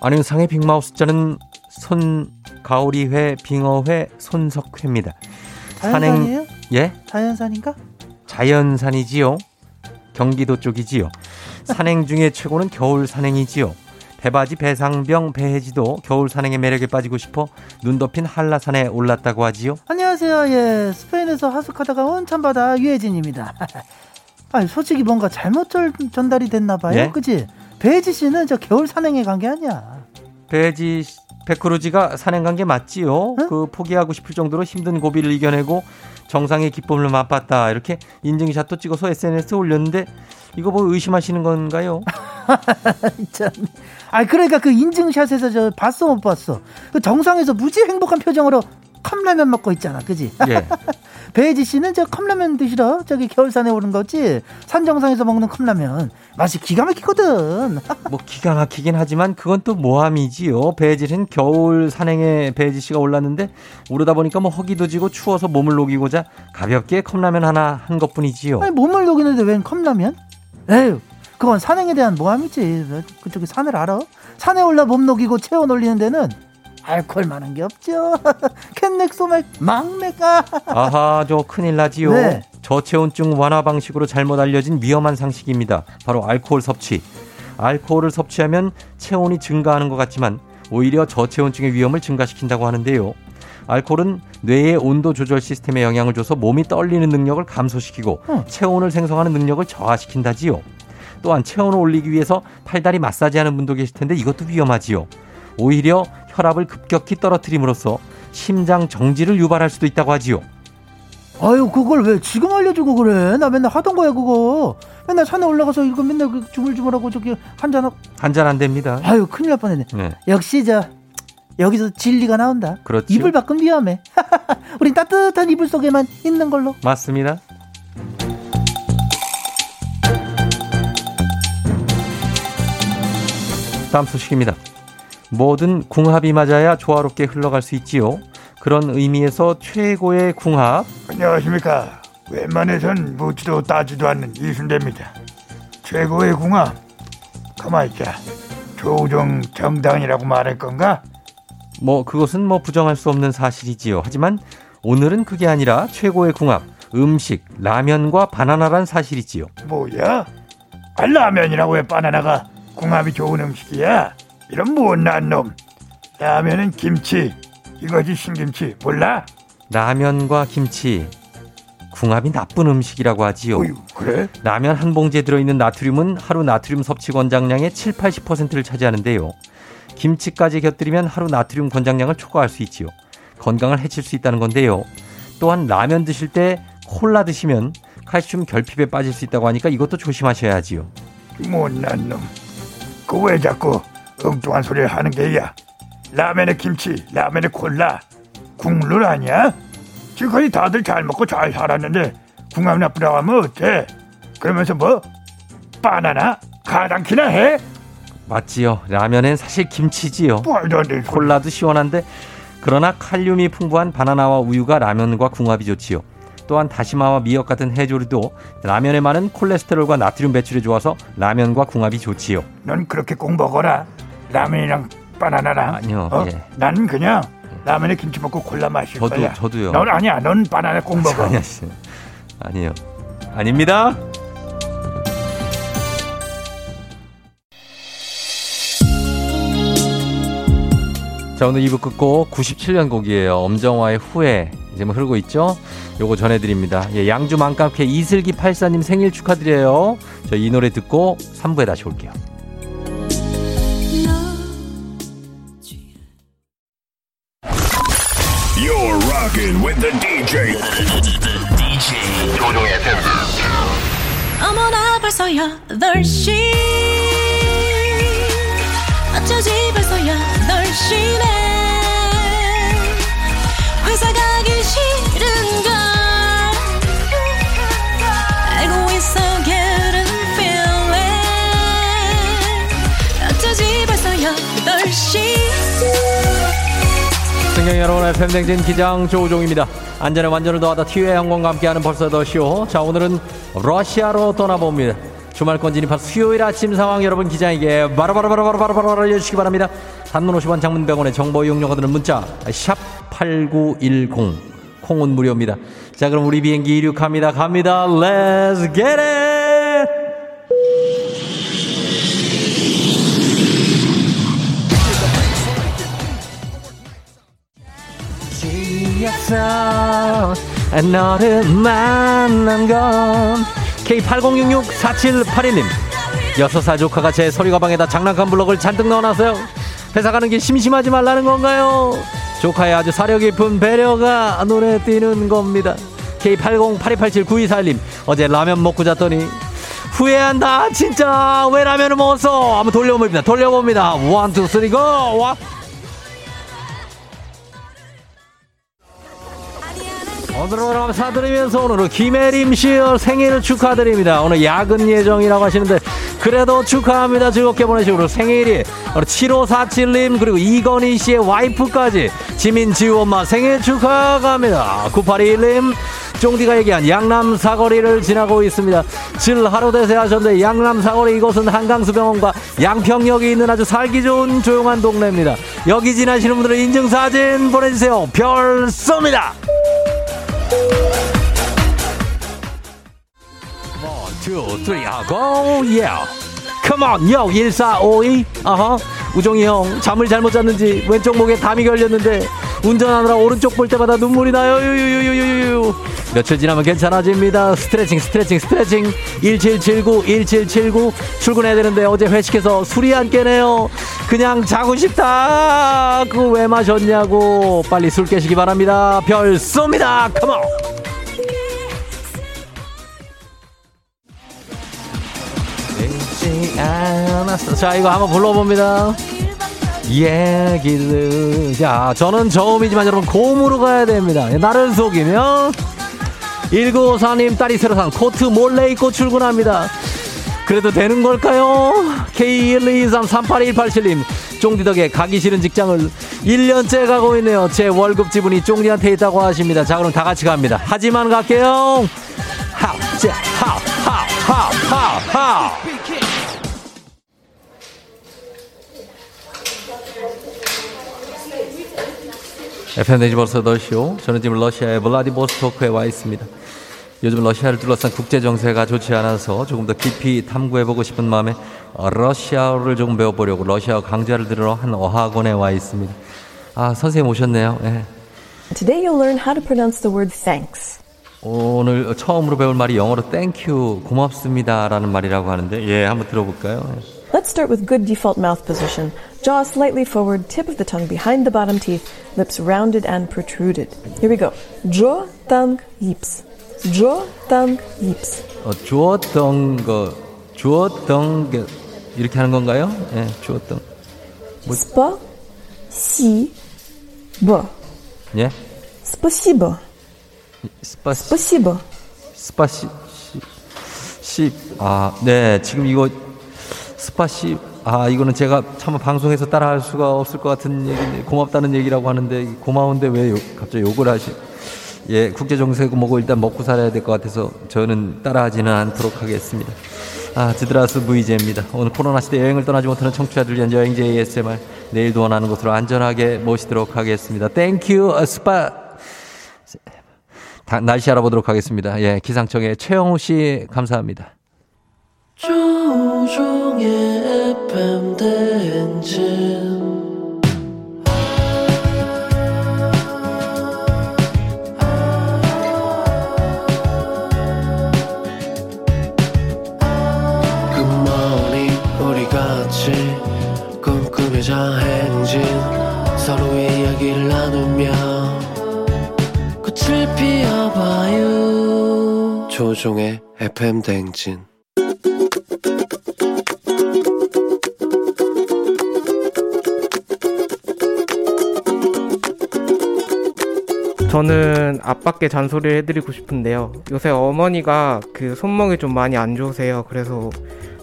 안윤상의 빅마우스 자는 손 가오리회, 빙어회, 손석회입니다. 자연산이에요? 예? 자연산인가? 자연산이지요. 경기도 쪽이지요. 산행 중에 최고는 겨울 산행이지요. 배바지 배상병 배해지도 겨울 산행의 매력에 빠지고 싶어 눈 덮인 한라산에 올랐다고 하지요. 안녕하세요. 예, 스페인에서 하숙하다가 온 참바다 유혜진입니다. 아니, 솔직히 뭔가 잘못 전, 전달이 됐나 봐요. 예? 그지? 배지 씨는 저 겨울 산행에 간 게 아니야. 배지 백크루지가 산행 간 게 맞지요. 응? 그 포기하고 싶을 정도로 힘든 고비를 이겨내고 정상의 기쁨을 맛봤다. 이렇게 인증샷도 찍어서 SNS에 올렸는데 이거 뭐 의심하시는 건가요? 참. 아, 그러니까 그 인증샷에서 저 봤어 못 봤어. 그 정상에서 무지 행복한 표정으로 컵라면 먹고 있잖아. 그지? 예. 배지 씨는 저 컵라면 드시러 저기 겨울산에 오는 거지. 산 정상에서 먹는 컵라면 맛이 기가 막히거든. 뭐 기가 막히긴 하지만 그건 또 모함이지요. 배지는 겨울 산행에 배지 씨가 올랐는데 오르다 보니까 뭐 허기도 지고 추워서 몸을 녹이고자 가볍게 컵라면 하나 한 것뿐이지요. 아니 몸을 녹이는데 웬 컵라면? 에휴, 그건 산행에 대한 모함이지. 그쪽에 산을 알아? 산에 올라 몸 녹이고 체온 올리는 데는 알코올 많은 게 없죠. 캔맥 소맥 막맥아. 아하, 저 큰일 나지요. 네. 저체온증 완화 방식으로 잘못 알려진 위험한 상식입니다. 바로 알코올 섭취. 알코올을 섭취하면 체온이 증가하는 것 같지만 오히려 저체온증의 위험을 증가시킨다고 하는데요. 알코올은 뇌의 온도 조절 시스템에 영향을 줘서 몸이 떨리는 능력을 감소시키고 어. 체온을 생성하는 능력을 저하시킨다지요. 또한 체온을 올리기 위해서 팔다리 마사지하는 분도 계실 텐데 이것도 위험하지요. 오히려 혈압을 급격히 떨어뜨림으로써 심장 정지를 유발할 수도 있다고 하지요. 아유, 그걸 왜 지금 알려주고 그래? 나 맨날 하던 거야, 그거. 맨날 산에 올라가서 이거 맨날 그 주물주물하고 저기 한잔 하고. 한잔 안 됩니다. 아유, 큰일 날 뻔했네. 네, 역시 저 여기서 진리가 나온다. 그렇죠. 이불 밖은 위험해. 우린 따뜻한 이불 속에만 있는 걸로. 맞습니다. 다음 소식입니다. 모든 궁합이 맞아야 조화롭게 흘러갈 수 있지요. 그런 의미에서 최고의 궁합 안녕하십니까. 웬만해선 묻지도 따지도 않는 이순대입니다. 최고의 궁합. 가만히 있자. 조우종 정당이라고 말할 건가? 뭐 그것은 뭐 부정할 수 없는 사실이지요. 하지만 오늘은 그게 아니라 최고의 궁합 음식 라면과 바나나란 사실이지요. 뭐야? 아, 라면이라고 왜 바나나가 궁합이 좋은 음식이야? 이런 못난 놈. 라면은 김치. 이거지 신김치. 몰라? 라면과 김치 궁합이 나쁜 음식이라고 하지요. 어휴, 그래? 라면 한 봉지에 들어있는 나트륨은 하루 나트륨 섭취 권장량의 7, 80%를 차지하는데요. 김치까지 곁들이면 하루 나트륨 권장량을 초과할 수 있지요. 건강을 해칠 수 있다는 건데요. 또한 라면 드실 때 콜라 드시면 칼슘 결핍에 빠질 수 있다고 하니까 이것도 조심하셔야 하지요. 못난 놈. 그 왜 자꾸 엉뚱한 소리를 하는 게야? 라면에 김치, 라면에 콜라, 국물 아니야? 지금까지 다들 잘 먹고 잘 살았는데 궁합 나쁘다고 하면 어때? 그러면서 뭐 바나나 가당키나 해? 맞지요. 라면엔 사실 김치지요. 말도 안 되는 소리. 콜라도 시원한데 그러나 칼륨이 풍부한 바나나와 우유가 라면과 궁합이 좋지요. 또한 다시마와 미역 같은 해조류도 라면에 많은 콜레스테롤과 나트륨 배출에 좋아서 라면과 궁합이 좋지요. 넌 그렇게 꼭 먹어라. 라면이랑 바나나랑. 아니요, 어? 예. 난 그냥 라면에 김치 먹고 콜라 마실 저도 거야. 저도요. 넌 아니야. 넌 바나나 꼭 먹어. 아니야, 씨. 아니에요. 아닙니다. 자, 오늘 2부 끝곡 97년 곡이에요. 엄정화의 후회. 이제 뭐 흐르고 있죠? 요거 전해드립니다. 예, 양주 맘카페 이슬기 84님 생일 축하드려요. 저 이 노래 듣고 3부에 다시 올게요. 벌써 8시 어쩌지 벌써 8시네. 회사 가기 싫은걸. 알고 있어 getting feeling 어쩌지 벌써 8시 승경 여러분 의 팬댕진 기장 조우종입니다. 안전에 완전을 더하다 티웨이 항공과 함께하는 벌써 더 쇼. 자 오늘은 러시아로 떠나봅니다. 주말권 진입한 수요일 아침 상황 여러분 기장에게 바로바로바로바로바로 알려주시기 바랍니다. 단문 50원 장문 100원의 정보 이용료가 드는 문자 샵 8910 콩은 무료입니다. 자 그럼 우리 비행기 이륙합니다. 갑니다. Let's get it! 지었어 너를 만난 건 K80664781님. 여섯 살 조카가 제 서류 가방에다 장난감 블록을 잔뜩 넣어놨어요. 회사 가는 길 심심하지 말라는 건가요? 조카의 아주 사려 깊은 배려가 눈에 띄는 겁니다. K8082879241님 어제 라면 먹고 잤더니 후회한다 진짜. 왜 라면을 먹었어? 한번 돌려봅니다. 돌려봅니다. one two three go! 와. 오늘은 그럼 사드리면서 오늘은 김혜림 씨 생일을 축하드립니다. 오늘 야근 예정이라고 하시는데 그래도 축하합니다. 즐겁게 보내시고 생일이 오늘 7547님 그리고 이건희 씨의 와이프까지 지민 지우 엄마 생일 축하합니다. 9821님 쫑디가 얘기한 양남 사거리를 지나고 있습니다. 질 하루 대세 하셨는데 양남 사거리 이곳은 한강수병원과 양평역이 있는 아주 살기 좋은 조용한 동네입니다. 여기 지나시는 분들은 인증사진 보내주세요. 별 쏩니다. Two, three, 아, go, yeah. Come on, 요, 1452. 아하. 우종이 형, 잠을 잘못 잤는지 왼쪽 목에 담이 걸렸는데 운전하느라 오른쪽 볼 때마다 눈물이 나요. 유유유유유유. 며칠 지나면 괜찮아집니다. 스트레칭, 스트레칭, 스트레칭. 1779, 1779. 출근해야 되는데 어제 회식해서 술이 안 깨네요. 그냥 자고 싶다. 그거 왜 마셨냐고. 빨리 술 깨시기 바랍니다. 별 쏩니다. On. 않았어. 자, 이거 한번 불러봅니다. 얘기를. 자, 저는 저음이지만 여러분 고음으로 가야 됩니다. 나를 속이면 1954님 딸이 새로 산 코트 몰래 입고 출근합니다. 그래도 되는 걸까요? K123381877님 쫑디 덕에 가기 싫은 직장을 1년째 가고 있네요. 제 월급 지분이 쫑디한테 있다고 하십니다. 자, 그럼 다 같이 갑니다. 하지만 갈게요. 하우, 자, 하우, 하우, 하우, 하우, 하 우. FM 네이버스 더쇼. 저는 지금 러시아의 블라디보스토크에 와 있습니다. 요즘 러시아를 둘러싼 국제 정세가 좋지 않아서 조금 더 깊이 탐구해보고 싶은 마음에 러시아어를 조금 배워보려고 러시아어 강좌를 들으러 한 어학원에 와 있습니다. 아 선생님 오셨네요. 예. Today you'll learn how to pronounce the word thanks. 오늘 처음으로 배울 말이 영어로 thank you 고맙습니다라는 말이라고 하는데 예 한번 들어볼까요? Let's start with good default mouth position. Jaw slightly forward, tip of the tongue behind the bottom teeth, lips rounded and protruded. Here we go. Jaw, tongue, yips. Jaw, tongue, yips. 어, 주어 던거, 주어 던게 이렇게 하는 건가요? 예, 주었던. 뭐... спасибо. 시, 버. 예? 스파시버. 스파, 스파시버. 시, 아, 네, 지금 이거 спаси 아, 이거는 제가 참 방송에서 따라할 수가 없을 것 같은 얘기인데 고맙다는 얘기라고 하는데 고마운데 왜 요- 갑자기 욕을 하시? 예, 국제 정세고 뭐고 일단 먹고 살아야 될 것 같아서 저는 따라하지는 않도록 하겠습니다. 아, здравствуйте입니다. 오늘 코로나 시대 여행을 떠나지 못하는 청취자들 위한 여행제 ASMR. 내일도 원하는 곳으로 안전하게 모시도록 하겠습니다. thank you, спа. 다- 날씨 알아보도록 하겠습니다. 예, 기상청의 최영우 씨, 감사합니다. 조종의 FM 대행진. 같이 꿈꾸며자 행진. 서로의 이야기를 나누며 꽃을 피워봐요. 조종의 FM 대행진 저는 아빠께 잔소리를 해드리고 싶은데요. 요새 어머니가 그 손목이 좀 많이 안 좋으세요. 그래서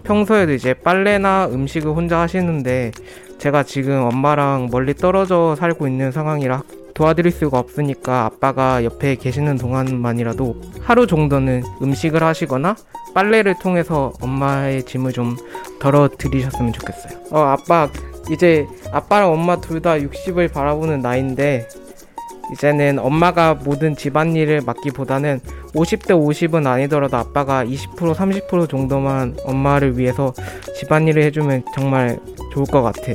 평소에도 이제 빨래나 음식을 혼자 하시는데 제가 지금 엄마랑 멀리 떨어져 살고 있는 상황이라 도와드릴 수가 없으니까 아빠가 옆에 계시는 동안만이라도 하루 정도는 음식을 하시거나 빨래를 통해서 엄마의 짐을 좀 덜어드리셨으면 좋겠어요. 어, 아빠, 이제 아빠랑 엄마 둘 다 60을 바라보는 나이인데 이제는 엄마가 모든 집안일을 맡기보다는 50대 50은 아니더라도 아빠가 20% 30% 정도만 엄마를 위해서 집안일을 해주면 정말 좋을 것 같아.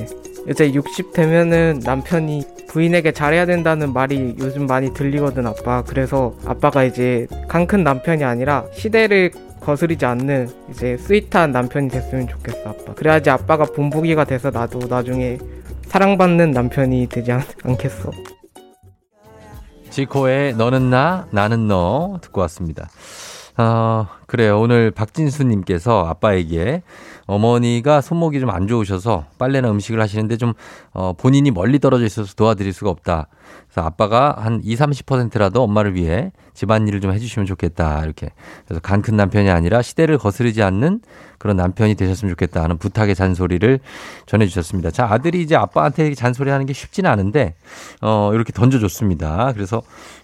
이제 60 되면은 남편이 부인에게 잘해야 된다는 말이 요즘 많이 들리거든 아빠. 그래서 아빠가 이제 강큰 남편이 아니라 시대를 거스르지 않는 이제 스윗한 남편이 됐으면 좋겠어 아빠. 그래야지 아빠가 본보기가 돼서 나도 나중에 사랑받는 남편이 되지 않, 않겠어. 지코의 너는 나, 나는 너 듣고 왔습니다. 어, 그래요. 오늘 박진수님께서 아빠에게 어머니가 손목이 좀 안 좋으셔서 빨래나 음식을 하시는데 좀, 어, 본인이 멀리 떨어져 있어서 도와드릴 수가 없다. 그래서 아빠가 한 20, 30%라도 엄마를 위해 집안일을 좀 해주시면 좋겠다. 이렇게. 그래서 간 큰 남편이 아니라 시대를 거스르지 않는 그런 남편이 되셨으면 좋겠다 하는 부탁의 잔소리를 전해주셨습니다. 자, 아들이 이제 아빠한테 잔소리 하는 게 쉽지는 않은데, 어, 이렇게 던져줬습니다. 그래서,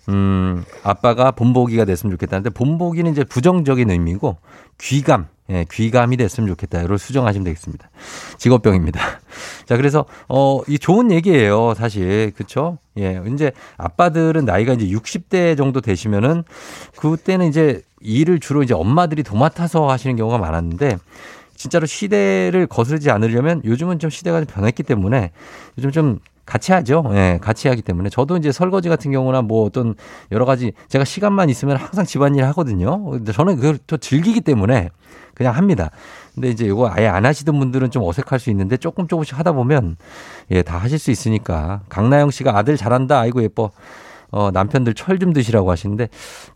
음, 아빠가 본보기가 됐으면 좋겠다는데, 본보기는 이제 부정적인 의미고, 귀감, 예, 귀감이 됐으면 좋겠다. 이걸 수정하시면 되겠습니다. 직업병입니다. 자, 그래서, 어, 이 좋은 얘기예요. 사실. 그쵸? 예, 이제 아빠들은 나이가 이제 60대 정도 되시면은, 그때는 이제 일을 주로 이제 엄마들이 도맡아서 하시는 경우가 많았는데, 진짜로 시대를 거스르지 않으려면 요즘은 좀 시대가 좀 변했기 때문에 요즘 좀 같이 하죠. 예, 같이 하기 때문에. 저도 이제 설거지 같은 경우나 뭐 어떤 여러 가지 제가 시간만 있으면 항상 집안일 하거든요. 근데 저는 그걸 또 즐기기 때문에 그냥 합니다. 근데 이제 이거 아예 안 하시던 분들은 좀 어색할 수 있는데 조금 조금씩 하다 보면 예, 다 하실 수 있으니까. 강나영 씨가 아들 잘한다. 아이고 예뻐. 어, 남편들 철 좀 드시라고 하시는데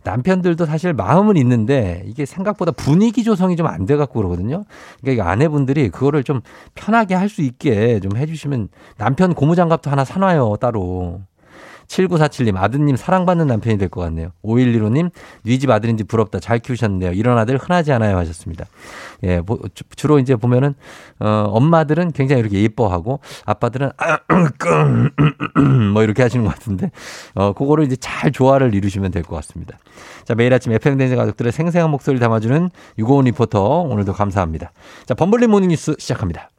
남편들도 사실 마음은 있는데 이게 생각보다 분위기 조성이 좀 안 돼 갖고 그러거든요. 그러니까 이 아내분들이 그거를 좀 편하게 할 수 있게 좀 해주시면 남편 고무장갑도 하나 사놔요 따로. 7947님, 아드님 사랑받는 남편이 될 것 같네요. 5115님, 네집 아들인지 부럽다. 잘 키우셨네요. 이런 아들 흔하지 않아요. 하셨습니다. 예, 뭐, 주- 주로 이제 보면은, 어, 엄마들은 굉장히 이렇게 예뻐하고, 아빠들은, 뭐 이렇게 하시는 것 같은데, 어, 그거를 이제 잘 조화를 이루시면 될 것 같습니다. 자, 매일 아침 FM대행 가족들의 생생한 목소리를 담아주는 유고원 리포터, 오늘도 감사합니다. 자, 범블리 모닝 뉴스 시작합니다.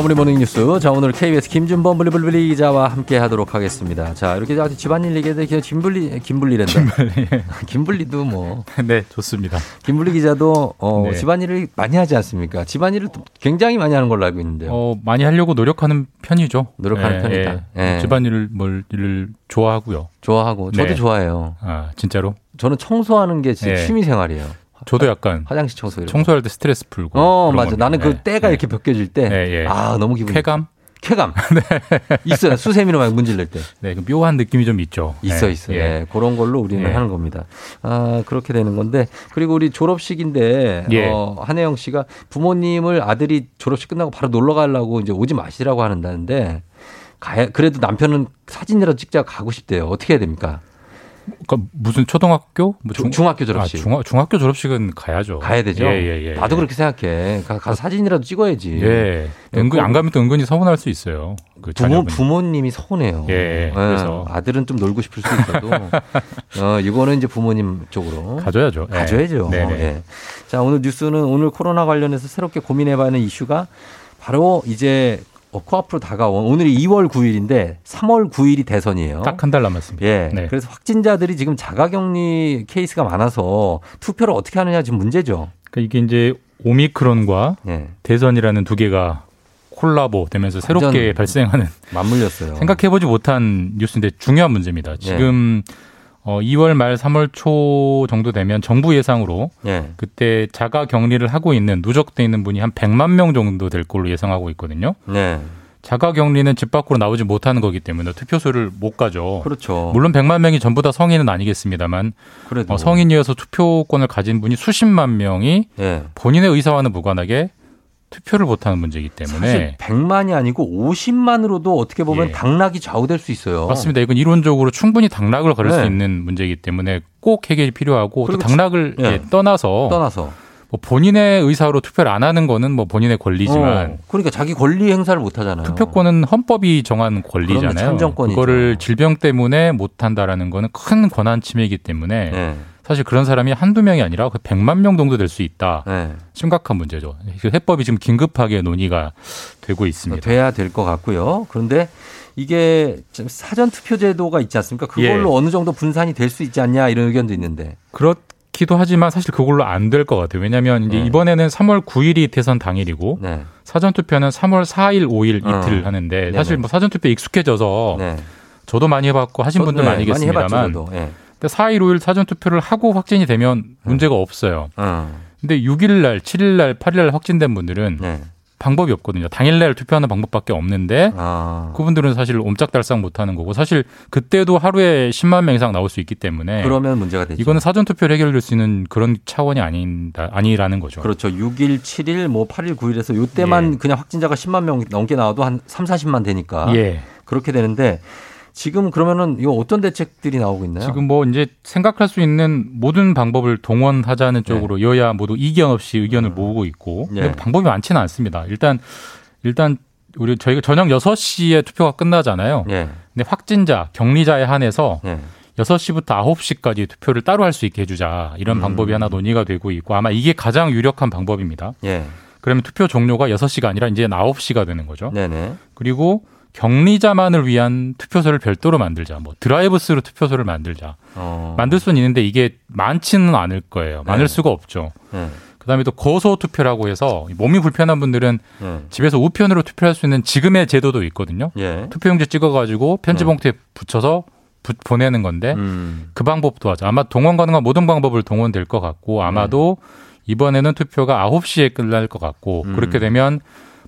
버블리 모닝 뉴스. 자, 오늘 KBS 김준범 블리블리 기자와 함께 하도록 하겠습니다. 자, 이렇게 저 집안일 얘기해도 기 김블리, 김블리랜다. 김블리. 도 뭐. 네, 좋습니다. 김블리 기자도 어, 네. 집안일을 많이 하지 않습니까? 집안일을 또 굉장히 많이 하는 걸로 알고 있는데요. 어, 많이 하려고 노력하는 편이죠. 노력하는 예, 편이다. 예. 예. 집안일을 뭘 일을 좋아하고요. 좋아하고 저도 네. 좋아해요. 아, 진짜로? 저는 청소하는 게 진짜 예. 취미 생활이에요. 저도 약간 화장실 청소. 청소할 때 스트레스 풀고. 어, 맞아. 나는 그 예. 때가 예. 이렇게 벗겨질 때, 예, 예. 아 너무 기분. 쾌감? 쾌감. 있어요. 수세미로 막 문질릴 때. 네, 그 묘한 느낌이 좀 있죠. 있어 예, 있어. 요 예. 예. 그런 걸로 우리는 예. 하는 겁니다. 아 그렇게 되는 건데 그리고 우리 졸업식인데 예. 어, 한혜영 씨가 부모님을 아들이 졸업식 끝나고 바로 놀러 가려고 이제 오지 마시라고 하는다는데 가야 그래도 남편은 사진이라도 찍자 가고 싶대요. 어떻게 해야 됩니까? 그러니까 무슨 초등학교? 뭐 중- 중학교 졸업식. 아, 중학, 중학교 졸업식은 가야죠. 가야 되죠. 예, 예, 예. 나도 그렇게 생각해. 가, 가서 사진이라도 찍어야지. 예. 은근 안 가면 또 은근히 서운할 수 있어요. 그 부모. 부모님이 서운해요. 예, 그래서. 아들은 좀 놀고 싶을 수 있어도 어 이거는 이제 부모님 쪽으로 가져야죠. 예. 가져야죠. 네네. 예. 자 오늘 뉴스는 오늘 코로나 관련해서 새롭게 고민해 봐야 하는 이슈가 바로 이제 어, 코앞으로 다가온 오늘이 2월 9일인데 3월 9일이 대선이에요. 딱 한 달 남았습니다. 예. 네. 그래서 확진자들이 지금 자가격리 케이스가 많아서 투표를 어떻게 하느냐 지금 문제죠. 그러니까 이게 이제 오미크론과 예. 대선이라는 두 개가 콜라보 되면서 새롭게 발생하는 맞물렸어요. 생각해보지 못한 뉴스인데 중요한 문제입니다. 지금 어, 2월 말 3월 초 정도 되면 정부 예상으로 예. 그때 자가 격리를 하고 있는 누적돼 있는 분이 한 100만 명 정도 될 걸로 예상하고 있거든요. 네. 자가 격리는 집 밖으로 나오지 못하는 거기 때문에 투표소를 못 가죠. 그렇죠. 물론 100만 명이 전부 다 성인은 아니겠습니다만 그래도 어, 성인이어서 투표권을 가진 분이 수십만 명이 예. 본인의 의사와는 무관하게 투표를 못하는 문제이기 때문에 사실 100만이 아니고 50만으로도 어떻게 보면 예. 당락이 좌우될 수 있어요. 맞습니다. 이건 이론적으로 충분히 당락을 걸을 네. 수 있는 문제이기 때문에 꼭 해결이 필요하고 또 당락을 지- 예. 예, 떠나서 떠나서 뭐 본인의 의사로 투표를 안 하는 거는 뭐 본인의 권리지만 어, 그러니까 자기 권리 행사를 못 하잖아요. 투표권은 헌법이 정한 권리잖아요. 그거를 질병 때문에 못 한다라는 거는 큰 권한 침해이기 때문에 네. 사실 그런 사람이 한두 명이 아니라 그 100만 명 정도 될 수 있다. 네. 심각한 문제죠. 그 해법이 지금 긴급하게 논의가 되고 있습니다. 돼야 될 것 같고요. 그런데 이게 사전 투표 제도가 있지 않습니까? 그걸로 예. 어느 정도 분산이 될 수 있지 않냐 이런 의견도 있는데. 그렇 기도 하지만 사실 그걸로 안 될 것 같아요. 왜냐하면 이제 네. 이번에는 3월 9일이 대선 당일이고 네. 사전 투표는 3월 4일, 5일 어. 이틀 하는데 네네. 사실 뭐 사전 투표 익숙해져서 네. 저도 많이 해봤고 하신 분들 네, 많이 계십니다만. 예. 근데 4일, 5일 사전 투표를 하고 확진이 되면 문제가 없어요. 어. 근데 6일 날, 7일 날, 8일 날 확진된 분들은 네. 방법이 없거든요. 당일 날 투표하는 방법밖에 없는데 아. 그분들은 사실 옴짝달싹 못 하는 거고 사실 그때도 하루에 10만 명 이상 나올 수 있기 때문에 그러면 문제가 되죠. 이거는 사전 투표를 해결될 수 있는 그런 차원이 아닌다 아니라는 거죠. 그렇죠. 6일, 7일, 뭐 8일, 9일에서 요때만 그냥 확진자가 10만 명 넘게 나와도 한 3, 40만 되니까 예. 그렇게 되는데 지금 그러면은 이거 어떤 대책들이 나오고 있나요? 지금 뭐 이제 생각할 수 있는 모든 방법을 동원하자는 쪽으로 여야 모두 이견 없이 의견을 모으고 있고 네. 방법이 많지는 않습니다. 일단 일단 우리 저희가 저녁 6시에 투표가 끝나잖아요. 예. 근데 확진자, 격리자에 한해서 예. 6시부터 9시까지 투표를 따로 할 수 있게 해주자 이런 음. 방법이 하나 논의가 되고 있고 아마 이게 가장 유력한 방법입니다. 예. 그러면 투표 종료가 6시가 아니라 이제 9시가 되는 거죠. 네네. 그리고 격리자만을 위한 투표소를 별도로 만들자. 뭐 드라이브스루 투표소를 만들자. 어. 만들 수는 있는데 이게 많지는 않을 거예요. 많을 네. 수가 없죠. 네. 그다음에 또 거소 투표라고 해서 몸이 불편한 분들은 네. 집에서 우편으로 투표할 수 있는 지금의 제도도 있거든요. 예. 투표용지 찍어가지고 편지 봉투에 붙여서 부- 보내는 건데 음. 그 방법도 하죠. 아마 동원 가능한 모든 방법을 동원될 것 같고 아마도 이번에는 투표가 9시에 끝날 것 같고 음. 그렇게 되면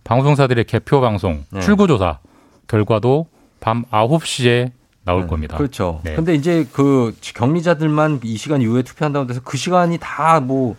방송사들의 개표 방송, 네. 출구조사 결과도 밤 9시에 나올 겁니다. 그렇죠. 네. 근데 이제 그 격리자들만 이 시간 이후에 투표한다고 해서 그 시간이 다 뭐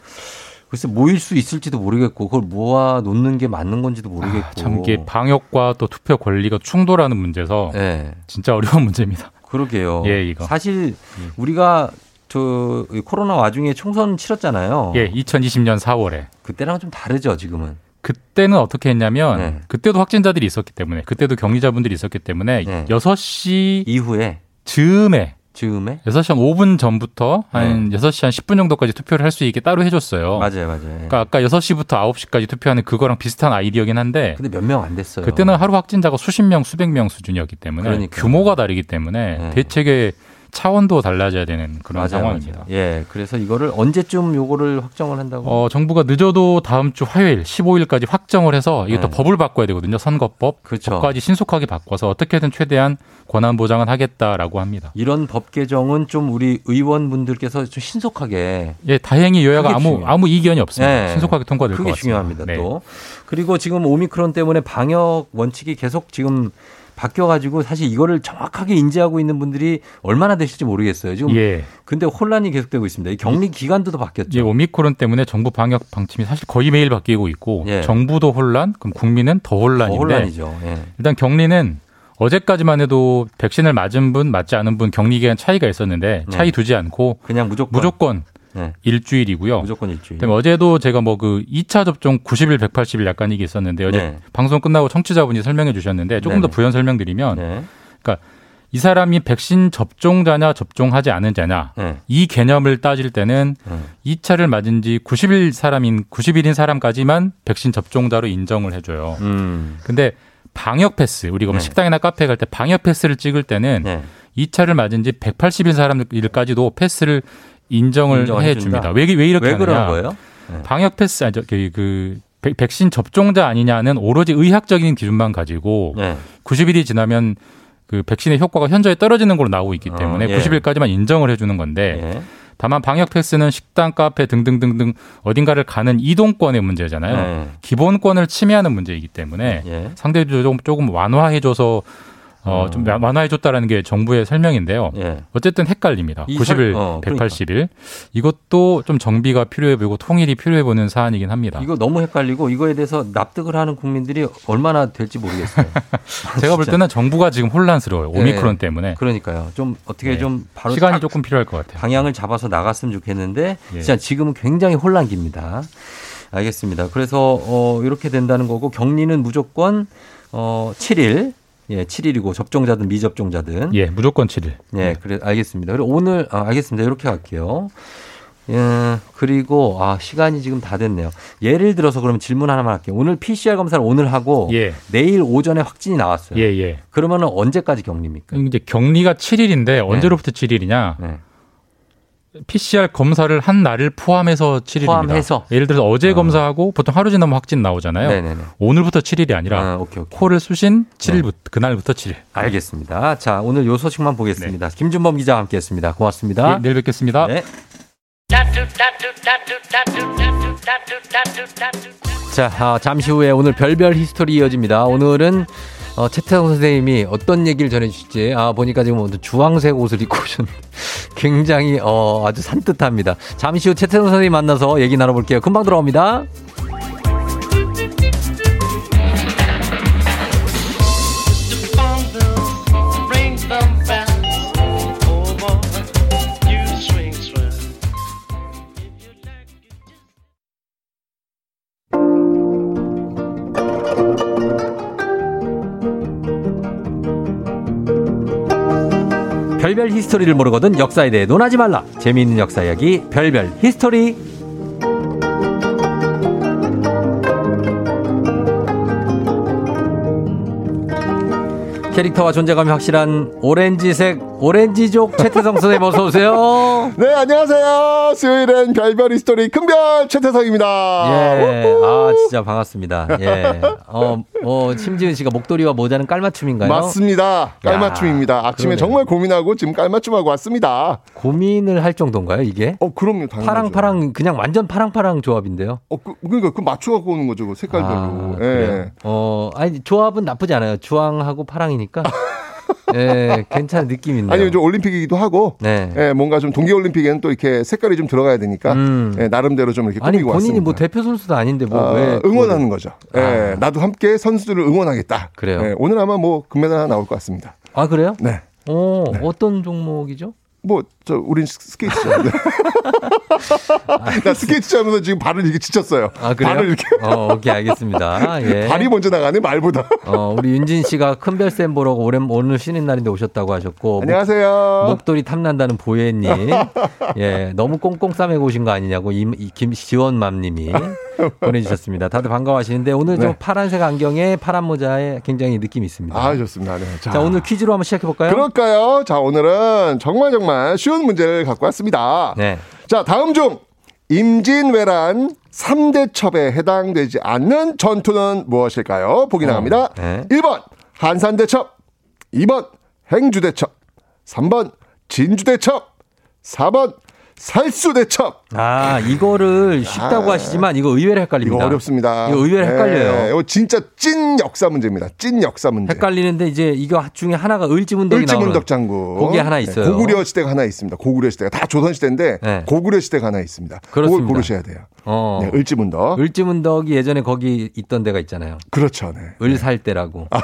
글쎄 모일 수 있을지도 모르겠고 그걸 모아 놓는 게 맞는 건지도 모르겠고. 아, 참 이게 방역과 또 투표 권리가 충돌하는 문제에서 네. 진짜 어려운 문제입니다. 그러게요. 예, 이거. 사실 우리가 저 코로나 와중에 총선 치렀잖아요. 예, 2020년 4월에 그때랑 좀 다르죠, 지금은. 그때는 어떻게 했냐면 네. 그때도 확진자들이 있었기 때문에 그때도 격리자분들이 있었기 때문에 네. 6시 이후에 즈음에 즈음에 6시 한 5분 전부터 한 6시 한 10분 정도까지 투표를 할 수 있게 따로 해줬어요. 맞아요, 맞아요. 그러니까 아까 6시부터 9시까지 투표하는 그거랑 비슷한 아이디어긴 한데 근데 몇 명 안 됐어요. 그때는 하루 확진자가 수십 명, 수백 명 수준이었기 때문에 그러니까요. 규모가 다르기 때문에 대책의 차원도 달라져야 되는 그런 맞아요, 상황입니다. 맞아요. 예, 그래서 이거를 언제쯤 요거를 확정을 한다고? 어, 정부가 늦어도 다음 주 화요일 15일까지 확정을 해서 이것도 네. 법을 바꿔야 되거든요. 선거법. 그렇죠. 법까지 신속하게 바꿔서 어떻게든 최대한 권한 보장은 하겠다라고 합니다. 이런 법 개정은 좀 우리 의원분들께서 좀 신속하게 예, 다행히 여야가 그게 아무 중요해요. 아무 이견이 없습니다. 네. 신속하게 통과될 것 그게 같습니다. 중요합니다. 네. 또 그리고 지금 오미크론 때문에 방역 원칙이 계속 지금 바뀌어가지고 사실 이거를 정확하게 인지하고 있는 분들이 얼마나 되실지 모르겠어요. 지금 예. 근데 혼란이 계속되고 있습니다. 이 격리 기간도 더 바뀌었죠. 예, 오미크론 때문에 정부 방역 방침이 사실 거의 매일 바뀌고 있고 예. 정부도 혼란, 그럼 국민은 더더 혼란인데 혼란이죠. 예. 일단 격리는 어제까지만 해도 백신을 맞은 분, 맞지 않은 분 격리 기간 차이가 있었는데 네. 차이 두지 않고 그냥 무조건 무조건 네. 일주일이고요. 무조건 일주일. 그다음에 어제도 제가 뭐 그 2차 접종 90일, 180일 약간 이게 있었는데 어제 네. 방송 끝나고 청취자분이 설명해 주셨는데 조금 더 네네. 부연 설명드리면 네. 그러니까 이 사람이 백신 접종자냐 접종하지 않은 자냐 네. 이 개념을 따질 때는 네. 2차를 맞은 지 90일 사람인 90일인 사람까지만 백신 접종자로 인정을 해줘요. 음. 근데 방역 패스 우리가 뭐 네. 식당이나 카페 갈 때 방역 패스를 찍을 때는 네. 2차를 맞은 지 180일 사람들까지도 패스를 인정을 해. 줍니다. 왜, 왜 이렇게 왜 그런? 거예요? 네. 방역 패스 아니 그 백- 백신 접종자 아니냐는 오로지 의학적인 기준만 가지고 네. 90일이 지나면 그 백신의 효과가 현저히 떨어지는 걸로 나오고 있기 때문에 어, 예. 90일까지만 인정을 해주는 건데 예. 다만 방역 패스는 식당, 카페 등등등등 어딘가를 가는 이동권의 문제잖아요. 네. 기본권을 침해하는 문제이기 때문에 예. 상대적으로 조금, 조금 완화해줘서 어, 좀 완화해줬다라는 게 정부의 설명인데요. 예. 어쨌든 헷갈립니다. 이 90일, 설- 어, 그러니까. 180일. 이것도 좀 정비가 필요해 보이고 통일이 필요해 보는 사안이긴 합니다. 이거 너무 헷갈리고 이거에 대해서 납득을 하는 국민들이 얼마나 될지 모르겠어요. 제가 볼. 때는 정부가 지금 혼란스러워요. 예. 오미크론 때문에. 그러니까 좀 어떻게 네. 좀 바로 시간이 딱 조금 필요할 것 같아요. 방향을 잡아서 나갔으면 좋겠는데 예. 진짜 지금은 굉장히 혼란기입니다. 알겠습니다. 그래서 어 이렇게 된다는 거고 격리는 무조건 어 7일 예, 7일이고 접종자든 미접종자든 예, 무조건 7일. 예, 그래 알겠습니다. 그리고 오늘 아, 알겠습니다. 이렇게 갈게요. 예, 그리고 아 시간이 지금 다 됐네요. 예를 들어서 그러면 질문 하나만 할게요. 오늘 PCR 검사를 오늘 하고 예. 내일 오전에 확진이 나왔어요. 예, 예. 그러면은 언제까지 격리입니까? 이제 격리가 7일인데 언제로부터 7일이냐? 네. PCR 검사를 한 날을 포함해서 7일입니다. 포함해서? 예를 들어서 어제 어. 검사하고 보통 하루 지나면 확진 나오잖아요. 네네네. 오늘부터 7일이 아니라 아, 오케이, 오케이. 코를 쑤신 7일부터 그날부터 7일. 알겠습니다. 자, 오늘 요 소식만 보겠습니다. 김준범 기자와 함께 했습니다. 고맙습니다. 예, 내일 뵙겠습니다. 네. 자, 아, 잠시 후에 오늘 별별 히스토리 이어집니다. 오늘은 어, 최태성 선생님이 어떤 얘기를 전해주실지 아 보니까 지금 주황색 옷을 입고 오셨는데 굉장히 어, 아주 산뜻합니다. 잠시 후 최태성 선생님 만나서 얘기 나눠볼게요. 금방 들어옵니다. 별별 히스토리를 모르거든 역사에 대해 논하지 말라. 재미있는 역사 이야기 별별 히스토리. 캐릭터와 존재감이 확실한 오렌지색 오렌지족 최태성 선생님 어서 오세요. 네, 안녕하세요. 수요일엔 별별 히스토리 큰별 최태성입니다. 예, 아 진짜 반갑습니다. 예, 어, 어 심지은 씨가 목도리와 모자는 깔맞춤인가요? 맞습니다. 깔맞춤입니다. 아침에 그러네요. 정말 고민하고 지금 깔맞춤하고 왔습니다. 고민을 할 정도인가요 이게? 어, 그럼요. 당연하죠. 파랑 파랑 그냥 완전 파랑 파랑 조합인데요. 어, 그, 그러니까 그 맞춰 갖고 오는 거죠. 그 색깔별로. 아, 예. 그래요? 어, 아니 조합은 나쁘지 않아요. 주황하고 파랑이니까. 예, 괜찮은 느낌 있네요. 아니면 좀 올림픽이기도 하고, 네. 예, 뭔가 좀 동계올림픽에는 또 이렇게 색깔이 좀 들어가야 되니까, 음. 예, 나름대로 좀 이렇게 아니 꾸미고 본인이 왔습니다. 뭐 대표 선수도 아닌데 뭐 아, 왜 응원하는 거죠. 예, 아. 나도 함께 선수들을 응원하겠다. 그래요? 예, 오늘 아마 뭐 금메달 하나 나올 것 같습니다. 아 그래요? 네. 어, 어떤 종목이죠? 뭐, 저, 우린 스- 스케이트죠. 네. 나 스케이트 하면서 지금 발을 이렇게 지쳤어요. 아 그래요? 발을 이렇게. 어, 오케이 알겠습니다. 예. 발이 먼저 나가네, 말보다. 어, 우리 윤진 씨가 큰별쌤 보러고 오랜 오늘 쉬는 날인데 오셨다고 하셨고 목- 안녕하세요. 목도리 탐난다는 보혜님, 예, 너무 꽁꽁 싸매고 오신 거 아니냐고 임, 이 김지원맘님이 보내주셨습니다. 다들 반가워하시는데 오늘 좀 네. 파란색 안경에 파란 모자에 굉장히 느낌이 있습니다. 아, 좋습니다. 네. 자, 오늘 퀴즈로 한번 시작해 볼까요? 그럴까요? 자, 오늘은 정말 정말 쉬운 문제를 갖고 왔습니다. 네. 자, 다음 중 임진왜란 3대 첩에 해당되지 않는 전투는 무엇일까요? 보기 나갑니다. 네. 1번 한산대첩, 2번 행주대첩, 3번 진주대첩, 4번 살수대첩. 아, 이거를 쉽다고 아. 하시지만 이거 의외로 헷갈립니다. 이거 어렵습니다. 이거 의외로 헷갈려요. 네, 이거 진짜 찐 역사 문제입니다. 찐 역사 문제. 헷갈리는데 이제 이거 중에 하나가 을지문덕이 나오는 을지문덕 장군. 거기에 하나 있어요. 네, 고구려 시대가 하나 있습니다. 고구려 시대가 다 조선 시대인데 네. 고구려 시대가 하나 있습니다. 그렇습니다. 그걸 고르셔야 돼요. 어. 네, 을지문덕. 을지문덕이 예전에 거기 있던 데가 있잖아요. 그렇죠. 네. 을살대라고. 어,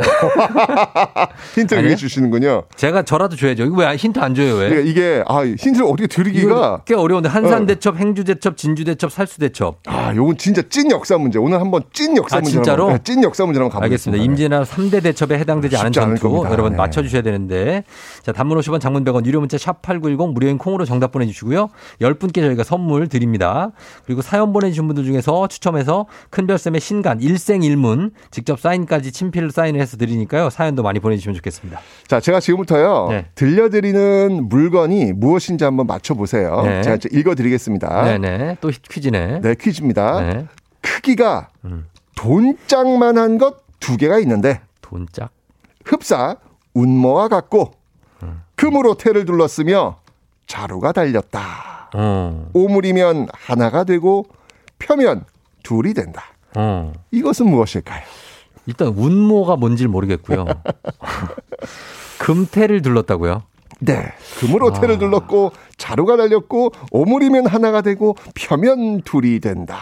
힌트를 아니에요? 왜 주시는군요. 제가 저라도 줘야죠. 이거 왜 힌트 안 줘요, 왜? 그러니까 이게 아 힌트를 어떻게 드리기가 꽤 어려운데 한산대첩, 행주대첩, 진주대첩, 살수대첩. 아, 요건 진짜 찐 역사 문제. 오늘 한번 찐 역사 아, 문제 진짜로? 한번, 네, 찐 역사 문제 한번 가보겠습니다. 알겠습니다. 임진왜란 3대 대첩에 해당되지 않은 전투. 여러분 네. 맞춰주셔야 되는데 자 단문 50원 장문 100원 유료 문자 샵 8910 무료인 콩으로 정답 보내주시고요. 10분께 저희가 선물 드립니다. 그리고 사연 보내주신 분들 중에서 추첨해서 큰별쌤의 신간 일생일문 직접 사인까지 친필로 사인을 해서 드리니까요. 사연도 많이 보내주시면 좋겠습니다. 자, 제가 지금부터요. 네. 들려드리는 물건이 무엇인지 한번 맞춰보세요. 네. 제가 읽어드리겠습니다. 네네 또 퀴즈네. 네, 퀴즈입니다. 네. 음. 크기가 돈짝만한 것 두 개가 있는데 돈짝 흡사 운모와 같고 음. 금으로 태를 둘렀으며 자루가 달렸다. 어. 오물이면 하나가 되고 펴면 둘이 된다. 어. 이것은 무엇일까요? 일단 운모가 뭔지 모르겠고요. 금태를 둘렀다고요? 네. 금으로 아. 태를 둘렀고 자루가 달렸고 오물이면 하나가 되고 펴면 둘이 된다.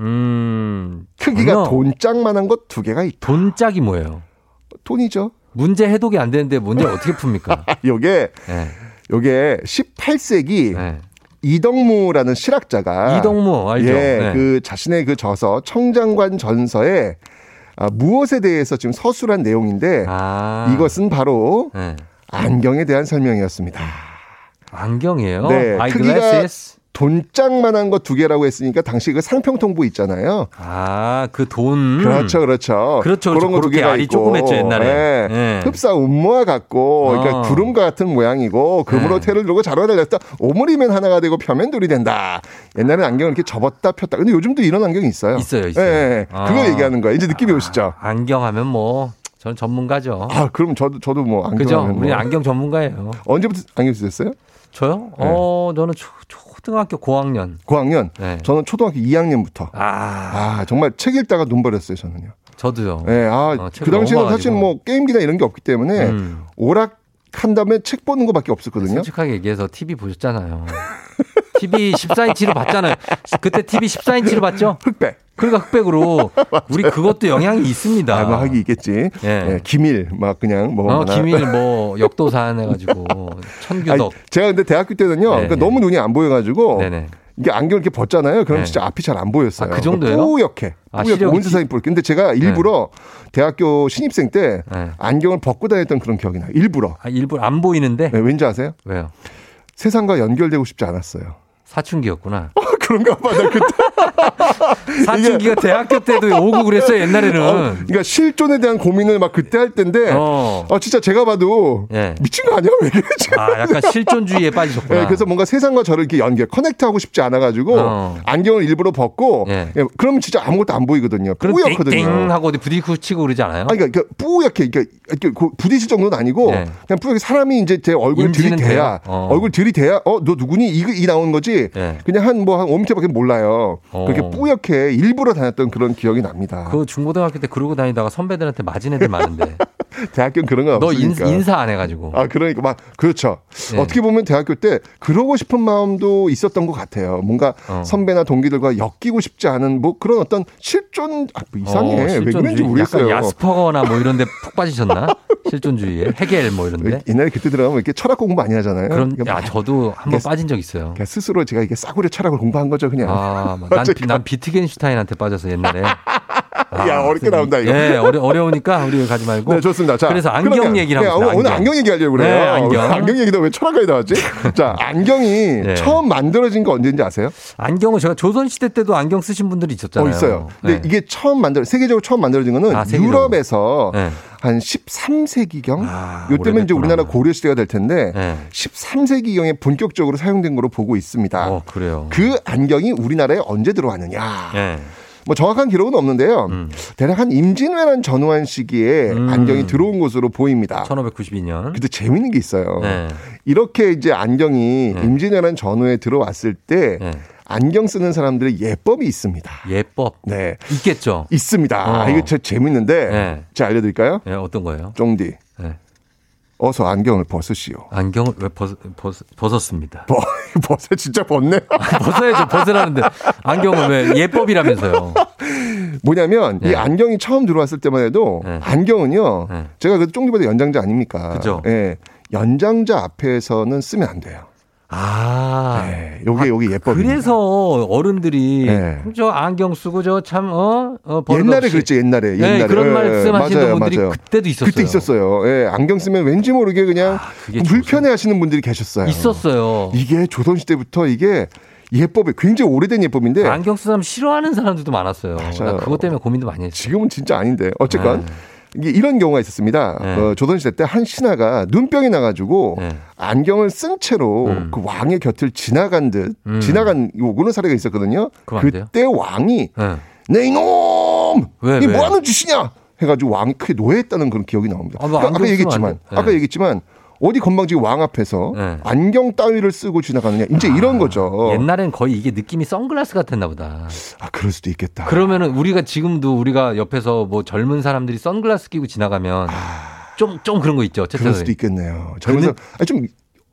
음. 크기가 돈짝만한 것 두 개가 있다. 돈짝이 뭐예요? 돈이죠. 문제 해독이 안 되는데 문제 어떻게 풉니까? 요게 네. 요게 18세기 이덕무라는 실학자가 이덕무 알죠? 예, 네. 그 자신의 그 저서 청장관 전서에 아, 무엇에 대해서 지금 서술한 내용인데 아. 이것은 바로 네. 안경에 대한 설명이었습니다. 안경이에요? 네, 크기가 아이글라시스? 돈짝만한 것두 개라고 했으니까 당시 그 상평통부 있잖아요. 아, 그 돈. 그렇죠, 그렇죠. 그렇죠, 그런 거 두 개가 알이 있고. 조그맸죠, 옛날에. 예. 예. 흡사 운모와 같고, 그러니까 어. 구름과 같은 모양이고, 금으로 네. 태를 두고 자루가 달렸다. 오므리면 하나가 되고 펴면 둘이 된다. 옛날에는 안경을 이렇게 접었다 폈다. 근데 요즘도 이런 안경이 있어요. 있어요, 있어요. 예, 예. 아. 그걸 얘기하는 거예요. 이제 느낌이 오시죠? 안경 하면 뭐, 저는 전문가죠. 아, 그럼 저도, 저도 뭐 안경. 그죠? 우리 뭐. 안경 전문가예요. 언제부터 안경 쓰셨어요? 저요? 어, 저는 초, 초 등학교 고학년. 고학년. 네. 저는 초등학교 2학년부터. 아, 아, 정말 책 읽다가 눈 버렸어요, 저는요. 저도요. 예, 아, 어, 그 당시에는 사실. 뭐 게임기나 이런 게 없기 때문에 음. 오락 한 다음에 책 보는 것밖에 없었거든요. 솔직하게 얘기해서 TV 보셨잖아요. TV 14인치로 봤잖아요. 그때 TV 14인치로 봤죠? 흑백. 그러니까 흑백으로 우리 그것도 영향이 있습니다. 아, 뭐 하기 있겠지. 예. 예, 기밀 막 그냥 뭐 어. 기밀 뭐 역도산 해가지고 천규덕. 아니, 제가 근데 대학교 때는요. 네, 그러니까 네. 너무 눈이 안 보여가지고 네네. 이게 안경 이렇게 벗잖아요. 그럼 네. 진짜 앞이 잘 안 보였어요. 아, 그 정도예요? 뿌옇게. 아, 뿌옇게 온 세상이 뿌옇게. 근데 제가 일부러 대학교 신입생 때 네. 안경을 벗고 다녔던 그런 기억이 나요. 일부러. 아, 일부러 안 보이는데 네, 왠지 아세요? 왜요? 세상과 연결되고 싶지 않았어요. 사춘기였구나. 그런가 봐. 나 그때. 사춘기가 대학교 때도 오고 그랬어요 옛날에는. 어, 그러니까 실존에 대한 고민을 막 그때 할 때인데, 어. 어, 진짜 제가 봐도 예. 미친 거 아니야? 왜 이러지? 아 약간 실존주의에 빠지셨구나. 네, 그래서 뭔가 세상과 저를 이렇게 연결, 커넥트하고 싶지 않아가지고 어. 안경을 일부러 벗고, 예. 예, 그러면 진짜 아무것도 안 보이거든요. 뿌옇거든요. 땡땡 하고 어디 부딪히고 그러지 않아요? 아, 그러니까, 그러니까 뿌옇게, 이렇게, 이렇게 그 부딪힐 정도는 아니고, 네. 그냥 뿌옇게 사람이 이제 제 얼굴 인지는 들이대야? 어. 얼굴 들이대야, 어, 너 누구니? 이, 이 나온 거지? 네. 그냥 한 뭐 한 5m밖에 몰라요. 어. 그렇게 뿌옇게 일부러 다녔던 그런 기억이 납니다. 그 중고등학교 때 그러고 다니다가 선배들한테 맞은 애들 많은데 대학교는 그런 건너 인, 없으니까. 인사 안 해가지고. 아, 그러니까 막 그렇죠. 네. 어떻게 보면 대학교 때 그러고 싶은 마음도 있었던 것 같아요. 뭔가 어. 선배나 동기들과 엮이고 싶지 않은 뭐 그런 어떤 실존 아, 뭐 이상해. 어, 왜 그런지 실존주의. 모르겠어요. 약간 야스퍼거나 뭐 이런데 푹 빠지셨나? 실존주의에 헤겔 뭐 이런데. 옛날에 그때 들어가면 이렇게 철학 공부 많이 하잖아요. 그런 그러니까 야막 저도 한번 그래서- 빠진 적 있어요. 스스로 제가 이게 싸구려 철학을 공부한 거죠, 그냥. 아, 막 난, 비- 난 비트겐슈타인한테 빠져서 옛날에. 야, 어렵게 나온다, 이거. 예, 어려, 어려우니까 우리 가지 말고. 네, 좋습니다. 자, 그래서 안경 그러면, 얘기를 네, 하고 오늘, 안경 얘기하려고 그래요. 네, 안경. 안경 얘기도 왜 철학까지 나왔지? 자, 안경이 네. 처음 만들어진 거 언제인지 아세요? 안경은 제가 조선시대 때도 안경 쓰신 분들이 있었잖아요. 어, 있어요. 근데 네. 이게 처음 만들, 세계적으로 처음 만들어진 거는 아. 유럽에서 네. 한 13세기경? 아, 요때면 이제. 우리나라 고려 시대가 될 텐데, 네. 13세기경에 본격적으로 사용된 거로 보고 있습니다. 어, 그래요. 그 안경이 우리나라에 언제 들어왔느냐? 예. 뭐 정확한 기록은 없는데요. 음. 대략 한 임진왜란 전후한 시기에 음. 안경이 들어온 것으로 보입니다. 1592년. 근데 재밌는 게 있어요. 네. 이렇게 이제 안경이 네. 임진왜란 전후에 들어왔을 때 네. 안경 쓰는 사람들의 예법이 있습니다. 예법. 네. 있겠죠. 있습니다. 어. 아, 이거 진짜 재밌는데 네. 제가 알려드릴까요? 예, 어떤 거예요? 쫑디. 네. 어서 안경을 벗으시오. 안경을 왜 벗, 벗, 벗었습니다. 벗, 벗어 진짜 벗네. 벗어야죠. 벗으라는데. 안경을 왜 예법이라면서요. 뭐냐면 이 네. 안경이 처음 들어왔을 때만 해도 안경은요. 네. 제가 그래도 쫑디보다 연장자 아닙니까? 그죠. 예. 연장자 앞에서는 쓰면 안 돼요. 아. 네, 요게 요게 예법입니다. 그래서 어른들이 네. 저 안경 쓰고 저 참 어, 어 옛날에. 그랬죠, 옛날에. 네, 옛날에. 그런 예, 말씀하시는 맞아요, 분들이 맞아요. 그때도 있었어요. 그때 있었어요. 예, 안경 쓰면 왠지 모르게 그냥 불편해 하시는 분들이 계셨어요. 있었어요. 이게 조선 시대부터 이게 예법이 굉장히 오래된 예법인데 안경 쓰는 사람 싫어하는 사람들도 많았어요. 나 맞아요. 그것 때문에 고민도 많이 했어요. 지금은 진짜 아닌데 어쨌건 네. 이게 이런 경우가 있었습니다. 어, 조선시대 때 한 신하가 눈병이 나가지고 네. 안경을 쓴 채로 음. 그 왕의 곁을 지나간 듯 지나간 요거는 사례가 있었거든요. 그때 왕이 네. 내 이놈 왜, 이게 왜? 뭐 하는 짓이냐 해가지고 왕이 크게 노예했다는 그런 기억이 나옵니다. 아, 뭐 아까 쓰면 얘기했지만 안 돼. 네. 아까 얘기했지만 어디 건방지게 왕 앞에서 네. 안경 따위를 쓰고 지나가느냐 이제 이런 거죠. 옛날엔 거의 이게 느낌이 선글라스 같았나 보다. 아 그럴 수도 있겠다. 그러면은 우리가 지금도 우리가 옆에서 뭐 젊은 사람들이 선글라스 끼고 지나가면 좀좀 그런 거 있죠. 그럴 수도 있겠네요. 젊은서 아니, 좀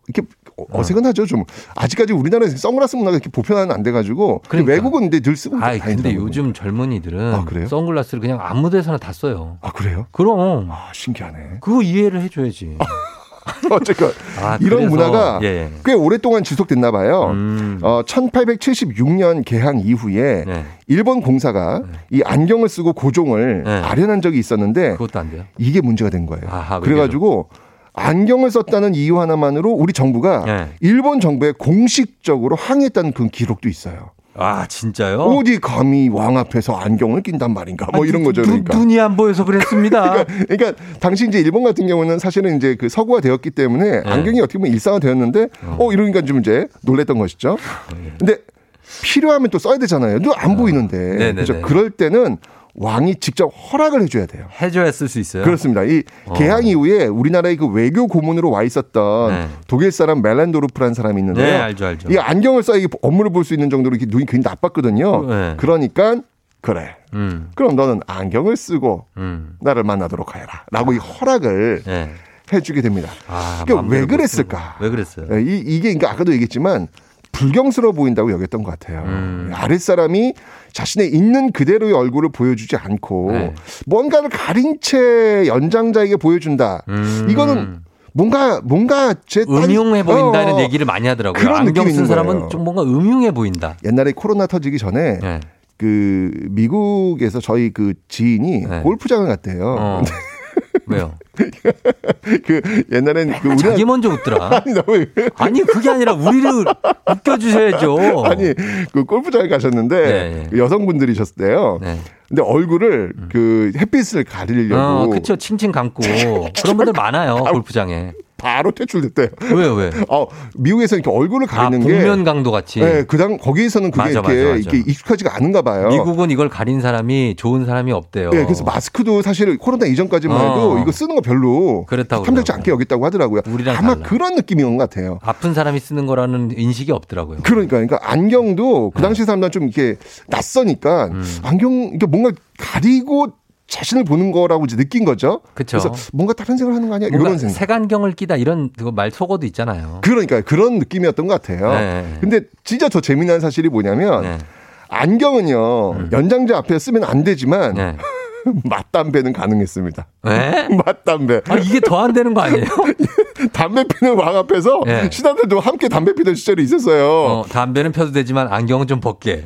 이렇게 어색은하죠. 좀 아직까지 우리나라에서 선글라스 문화가 이렇게 보편화는 안 돼가지고 그러니까. 외국은 근데 늘 쓰고 아, 근데. 요즘 젊은이들은 아? 선글라스를 그냥 아무 데서나 다 써요. 아 그래요? 그럼 아 신기하네. 그거 이해를 해줘야지. 어쨌건 아, 이런 그래서, 문화가 예. 꽤 오랫동안 지속됐나 봐요. 음. 어, 1876년 개항 이후에 네. 일본 공사가 이 안경을 쓰고 고종을 네. 아련한 적이 있었는데 그것도 안 돼요. 이게 문제가 된 거예요. 아하, 왜 그래가지고 안경을 썼다는 이유 하나만으로 우리 정부가 네. 일본 정부에 공식적으로 항의했다는 그 기록도 있어요. 아 진짜요? 어디 감히 왕 앞에서 안경을 낀단 말인가? 뭐 아니, 이런 거죠. 눈- 그러니까. 눈 이 안 보여서 그랬습니다. 그러니까 당시 이제 일본 같은 경우는 사실은 이제 그 서구화 되었기 때문에 네. 안경이 어떻게 보면 일상화 되었는데 어 이러니까 좀 이제 놀랬던 것이죠. 근데 필요하면 또 써야 되잖아요. 눈안 보이는데. 어. 네네네. 그래서 그럴 때는 왕이 직접 허락을 해줘야 돼요. 해줘야 쓸 수 있어요. 그렇습니다. 이 어. 개항 이후에 우리나라의 그 외교 고문으로 와 있었던 네. 독일 사람 멜란도르프라는 사람이 있는데요. 네, 알죠, 알죠. 이 안경을 써야 이 업무를 볼 수 있는 정도로 이렇게 눈이 굉장히 나빴거든요. 네. 그러니까 그래. 음, 그럼 너는 안경을 쓰고 음. 나를 만나도록 해라. 라고 이 허락을 네. 해주게 됩니다. 아, 그러니까 왜못 그랬을까? 왜 그랬어요? 예, 이, 이게 그러니까 아까도 얘기했지만 불경스러워 보인다고 여겼던 것 같아요. 음. 아랫사람이 자신의 있는 그대로의 얼굴을 보여주지 않고 네. 뭔가를 가린 채 연장자에게 보여준다. 음. 이거는 뭔가 뭔가 제 음흉해 보인다는 어, 얘기를 많이 하더라고요. 그런 안경 느낌이 쓴 사람은 거예요. 좀 뭔가 음흉해 보인다. 옛날에 코로나 터지기 전에 네. 그 미국에서 저희 그 지인이 네. 골프장을 갔대요. 어. 왜요? 그 옛날엔 그 우리나라 자기 먼저 웃더라. 아니 너무 아니 그게 아니라 우리를 웃겨주셔야죠. 아니 그 골프장에 가셨는데 네, 그 여성분들이셨대요. 네. 근데 얼굴을 그 햇빛을 가리려고 어, 그쵸. 칭칭 감고. 그런 분들 많아요. 골프장에. 바로 퇴출됐대요. 왜요, 왜? 어, 미국에서 이렇게 얼굴을 아, 가리는 게 복면 강도 같이. 네, 그당 거기에서는 그게 맞아, 이렇게, 맞아, 맞아. 이렇게 익숙하지가 않은가 봐요. 미국은 이걸 가린 사람이 좋은 사람이 없대요. 네, 그래서 마스크도 사실 코로나 이전까지만 어. 해도 이거 쓰는 거 별로 그렇다고 탐탁지 않게 여겼다고 하더라고요. 우리랑 아마 달라. 그런 느낌인 것 같아요. 아픈 사람이 쓰는 거라는 인식이 없더라고요. 그러니까, 그러니까 안경도 그 당시 사람들은 좀 이렇게 낯서니까 음. 안경 이게 뭔가 가리고 자신을 보는 거라고 이제 느낀 거죠. 그쵸. 래서 뭔가 다른 생각을 하는 거 아니야? 이런 생각. 색안경을 끼다 이런 그거 말 속어도 있잖아요. 그러니까 그런 느낌이었던 것 같아요. 네. 근데 진짜 더 재미난 사실이 뭐냐면 네. 안경은요 연장자 앞에 쓰면 안 되지만 네. 맞담배는 가능했습니다. 네? 맞담배. 아, 이게 더 안 되는 거 아니에요? 담배 피는 왕 앞에서 네. 신하들도 함께 담배 피던 시절이 있었어요. 어, 담배는 펴도 되지만 안경은 좀 벗게.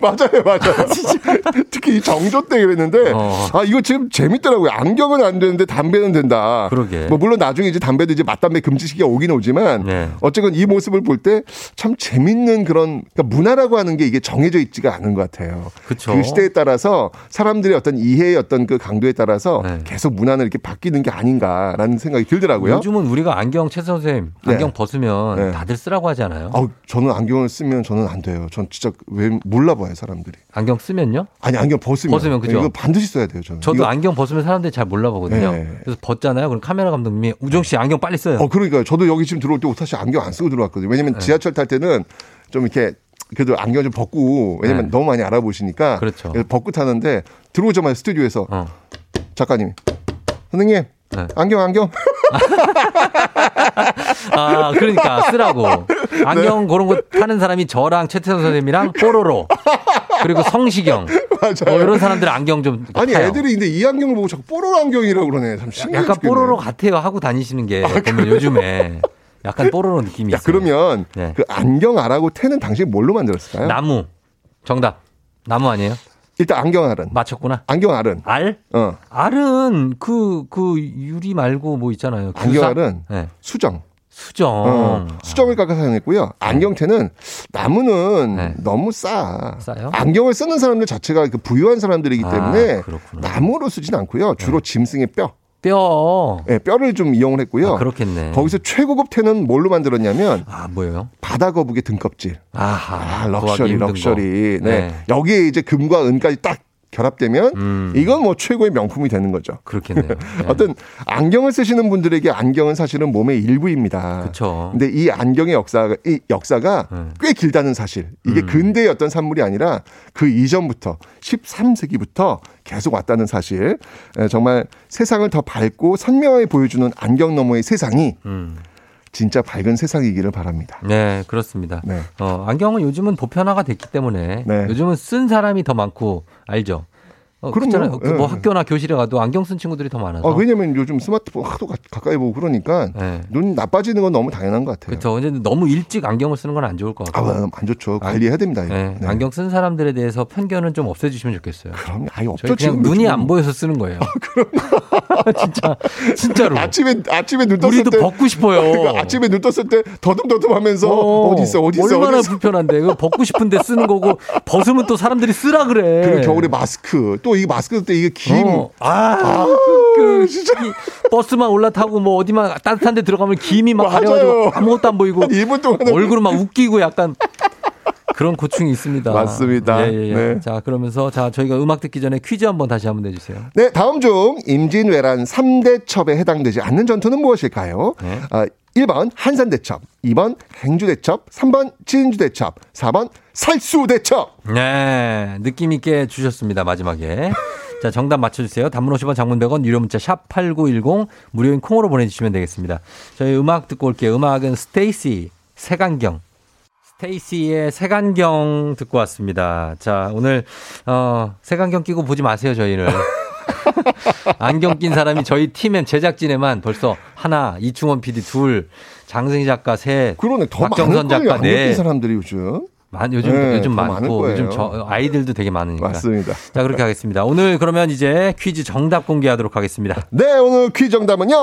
맞아요, 맞아요. 특히 이 정조 때 그랬는데, 어. 아, 이거 지금 재밌더라고요. 안경은 안 되는데 담배는 된다. 그러게. 뭐, 물론 나중에 이제 담배도 이제 맞담배 금지 시기가 오긴 오지만, 네. 어쨌건 이 모습을 볼 때 참 재밌는 그런, 그러니까 문화라고 하는 게 이게 정해져 있지가 않은 것 같아요. 그쵸. 그 시대에 따라서 사람들의 어떤 이해의 어떤 그 강도에 따라서 네. 계속 문화는 이렇게 바뀌는 게 아닌가라는 생각이 들더라고요. 요즘은 우리가 안경 최 선생님 안경 네. 벗으면 네. 다들 쓰라고 하지 않아요? 아우, 저는 안경을 쓰면 저는 안 돼요. 전 진짜 왜 몰라 봐요, 사람들이. 안경 쓰면요? 아니, 안경 벗으면. 벗으면 그죠? 이거 반드시 써야 돼요, 저는. 저도 이거- 안경 벗으면 사람들이 잘 몰라 보거든요. 네. 그래서 벗잖아요. 그럼 카메라 감독님이 우정 씨 안경 빨리 써요. 어, 그러니까요. 저도 여기 지금 들어올 때 사실 안경 안 쓰고 들어왔거든요. 왜냐면 지하철 탈 때는 좀 이렇게 그래도 안경 좀 벗고 왜냐면 네. 너무 많이 알아보시니까 그렇죠. 벗고 타는데 들어오자마자 스튜디오에서 어. 작가님 선생님 네. 안경 안경 아, 그러니까 쓰라고. 안경 네. 그런 거 타는 사람이 저랑 최태성 선생님이랑 뽀로로. 그리고 성시경. 맞아요. 뭐 이런 사람들 안경 좀 아니 타요. 애들이 근데 이 안경을 보고 자꾸 뽀로로 안경이라고 그러네. 참. 약간 죽겠네. 뽀로로 같아요 하고 다니시는 게 보면 요즘에 약간 뽀로로 느낌이 야 있어요. 그러면 네. 그 안경 알하고 태는 당신 뭘로 만들었을까요? 나무 정답 나무 아니에요? 일단 안경 알은 맞췄구나. 안경 알은 알? 어 알은 그그 유리 말고 뭐 있잖아요. 규사? 안경 알은 네. 수정. 수정. 어, 수정을 깎아 사용했고요. 안경테는 나무는 네. 너무 싸. 싸요? 안경을 쓰는 사람들 자체가 그 부유한 사람들이기 아, 때문에 그렇구나. 나무로 쓰진 않고요. 주로 짐승의 뼈. 뼈. 네, 뼈를 좀 이용을 했고요. 아, 그렇겠네. 거기서 최고급 테는 뭘로 만들었냐면 아 뭐예요? 바다 거북의 등껍질. 아하. 아, 럭셔리, 럭셔리. 거. 네. 여기에 이제 금과 은까지 딱 결합되면 음. 이건 뭐 최고의 명품이 되는 거죠. 그렇겠네요. 네. 어떤 안경을 쓰시는 분들에게 안경은 사실은 몸의 일부입니다. 그렇죠. 근데 이 안경의 역사가 이 역사가 꽤 길다는 사실. 이게 음. 근대의 어떤 산물이 아니라 그 이전부터 13세기부터 계속 왔다는 사실. 에, 정말 세상을 더 밝고 선명하게 보여주는 안경 너머의 세상이 음. 진짜 밝은 세상이기를 바랍니다. 네, 그렇습니다. 네. 어, 안경은 요즘은 보편화가 됐기 때문에 네. 요즘은 쓴 사람이 더 많고 알죠? 어. 그렇잖아요. 그뭐 예. 학교나 교실에 가도 안경 쓴 친구들이 더 많아서. 아, 왜냐면 요즘 스마트폰 하도 가, 가까이 보고 그러니까 네. 눈 나빠지는 건 너무 당연한 것 같아요. 그렇죠. 근데 너무 일찍 안경을 쓰는 건 안 좋을 것 아, 같고. 안 좋죠. 관리해야 됩니다. 이거. 네, 네. 안경 쓴 사람들에 대해서 편견은 좀 없애주시면 좋겠어요. 그럼 아예 없죠. 지금 눈이 요즘. 안 보여서 쓰는 거예요. 진짜 진짜로. 아침에 아침에 눈 떴을 우리도 때 벗고 싶어요. 그러니까 아침에 눈 떴을 때 더듬더듬하면서 어, 디 있어 어디 있어 얼마나 어디 있어. 불편한데. 이거 벗고 싶은데 쓰는 거고 벗으면 또 사람들이 쓰라 그래. 그리고 겨울에 마스크 또이 마스크 때 이게 김 어. 아, 그, 진짜. 버스만 올라타고 뭐 어디만 따뜻한 데 들어가면 김이 막. 가려가지고 아무것도 안 보이고. 한 2분 동안 얼굴은 막 웃기고 약간 그런 고충이 있습니다. 맞습니다. 예, 예, 예. 네. 자, 그러면서 자, 저희가 음악 듣기 전에 퀴즈 한번 다시 한번 내주세요. 네, 다음 중 임진왜란 3대 첩에 해당되지 않는 전투는 무엇일까요? 네. 아, 1번 한산대첩, 2번 행주대첩, 3번 진주대첩, 4번 살수대첩. 네, 느낌 있게 주셨습니다. 마지막에. 자, 정답 맞춰주세요. 단문 50원, 장문 100원, 유료 문자 샵 8910, 무료인 콩으로 보내주시면 되겠습니다. 저희 음악 듣고 올게요. 음악은 스테이시, 색안경. 스테이시의 색안경 듣고 왔습니다. 자, 오늘, 어, 색안경 끼고 보지 마세요, 저희를. 안경 낀 사람이 저희 팀엔 제작진에만 벌써 하나, 이충원 PD 둘, 장승희 작가 셋, 그러네, 더 박정선. 작가 안경 낀 넷, 사람들이 요즘. 많, 요즘, 네, 요즘 많고. 요즘 저, 아이들도 되게 많으니까. 맞습니다. 자, 그렇게 하겠습니다. 오늘 그러면 이제 퀴즈 정답 공개하도록 하겠습니다. 네, 오늘 퀴즈 정답은요.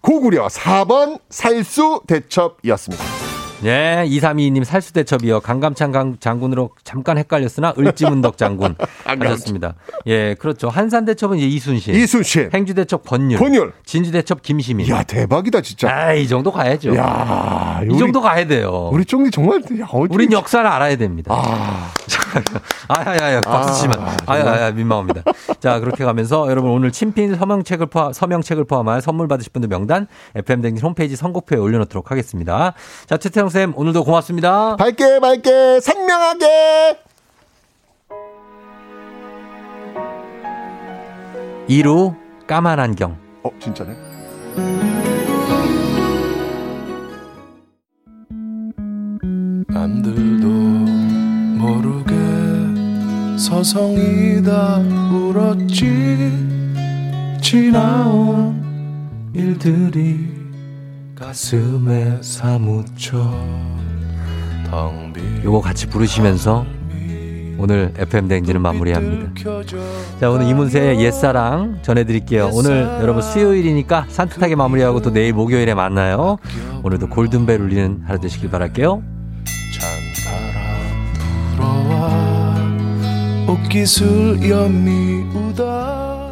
고구려 4번 살수 대첩이었습니다. 예, 2322님 살수대첩이요. 강감찬 강- 장군으로 잠깐 헷갈렸으나 을지문덕 장군 하셨습니다. 예, 그렇죠. 한산대첩은 이제 이순신. 이순신. 행주대첩 권율. 권율. 진주대첩 김시민. 야, 대박이다, 진짜. 아, 이 정도 가야죠. 야, 이 정도 가야 돼요. 우리 쫑디 정말 야, 어디 우린 역사를 알아야 됩니다. 아, 아야야야 박수 치면 아, 아야야 민망합니다. 자 그렇게 가면서 여러분 오늘 친필 서명책을 포함 서명책을 포함한 선물 받으실 분들 명단 FM 댕진 홈페이지 선곡표에 올려 놓도록 하겠습니다. 자최 태영 쌤 오늘도 고맙습니다. 밝게 밝게 선명하게. 2루 까만 안경. 어, 진짜네. 남들도 모르게 서성이다 울었지 지나온 일들이 가슴에 사무쳐 요거 같이 부르시면서 오늘 FM 댕진을 마무리합니다. 자 오늘 이문세의 옛사랑 전해드릴게요. 오늘 여러분 수요일이니까 산뜻하게 마무리하고 또 내일 목요일에 만나요. 오늘도 골든벨 울리는 하루 되시길 바랄게요. 불어와 옷깃을 연미 우다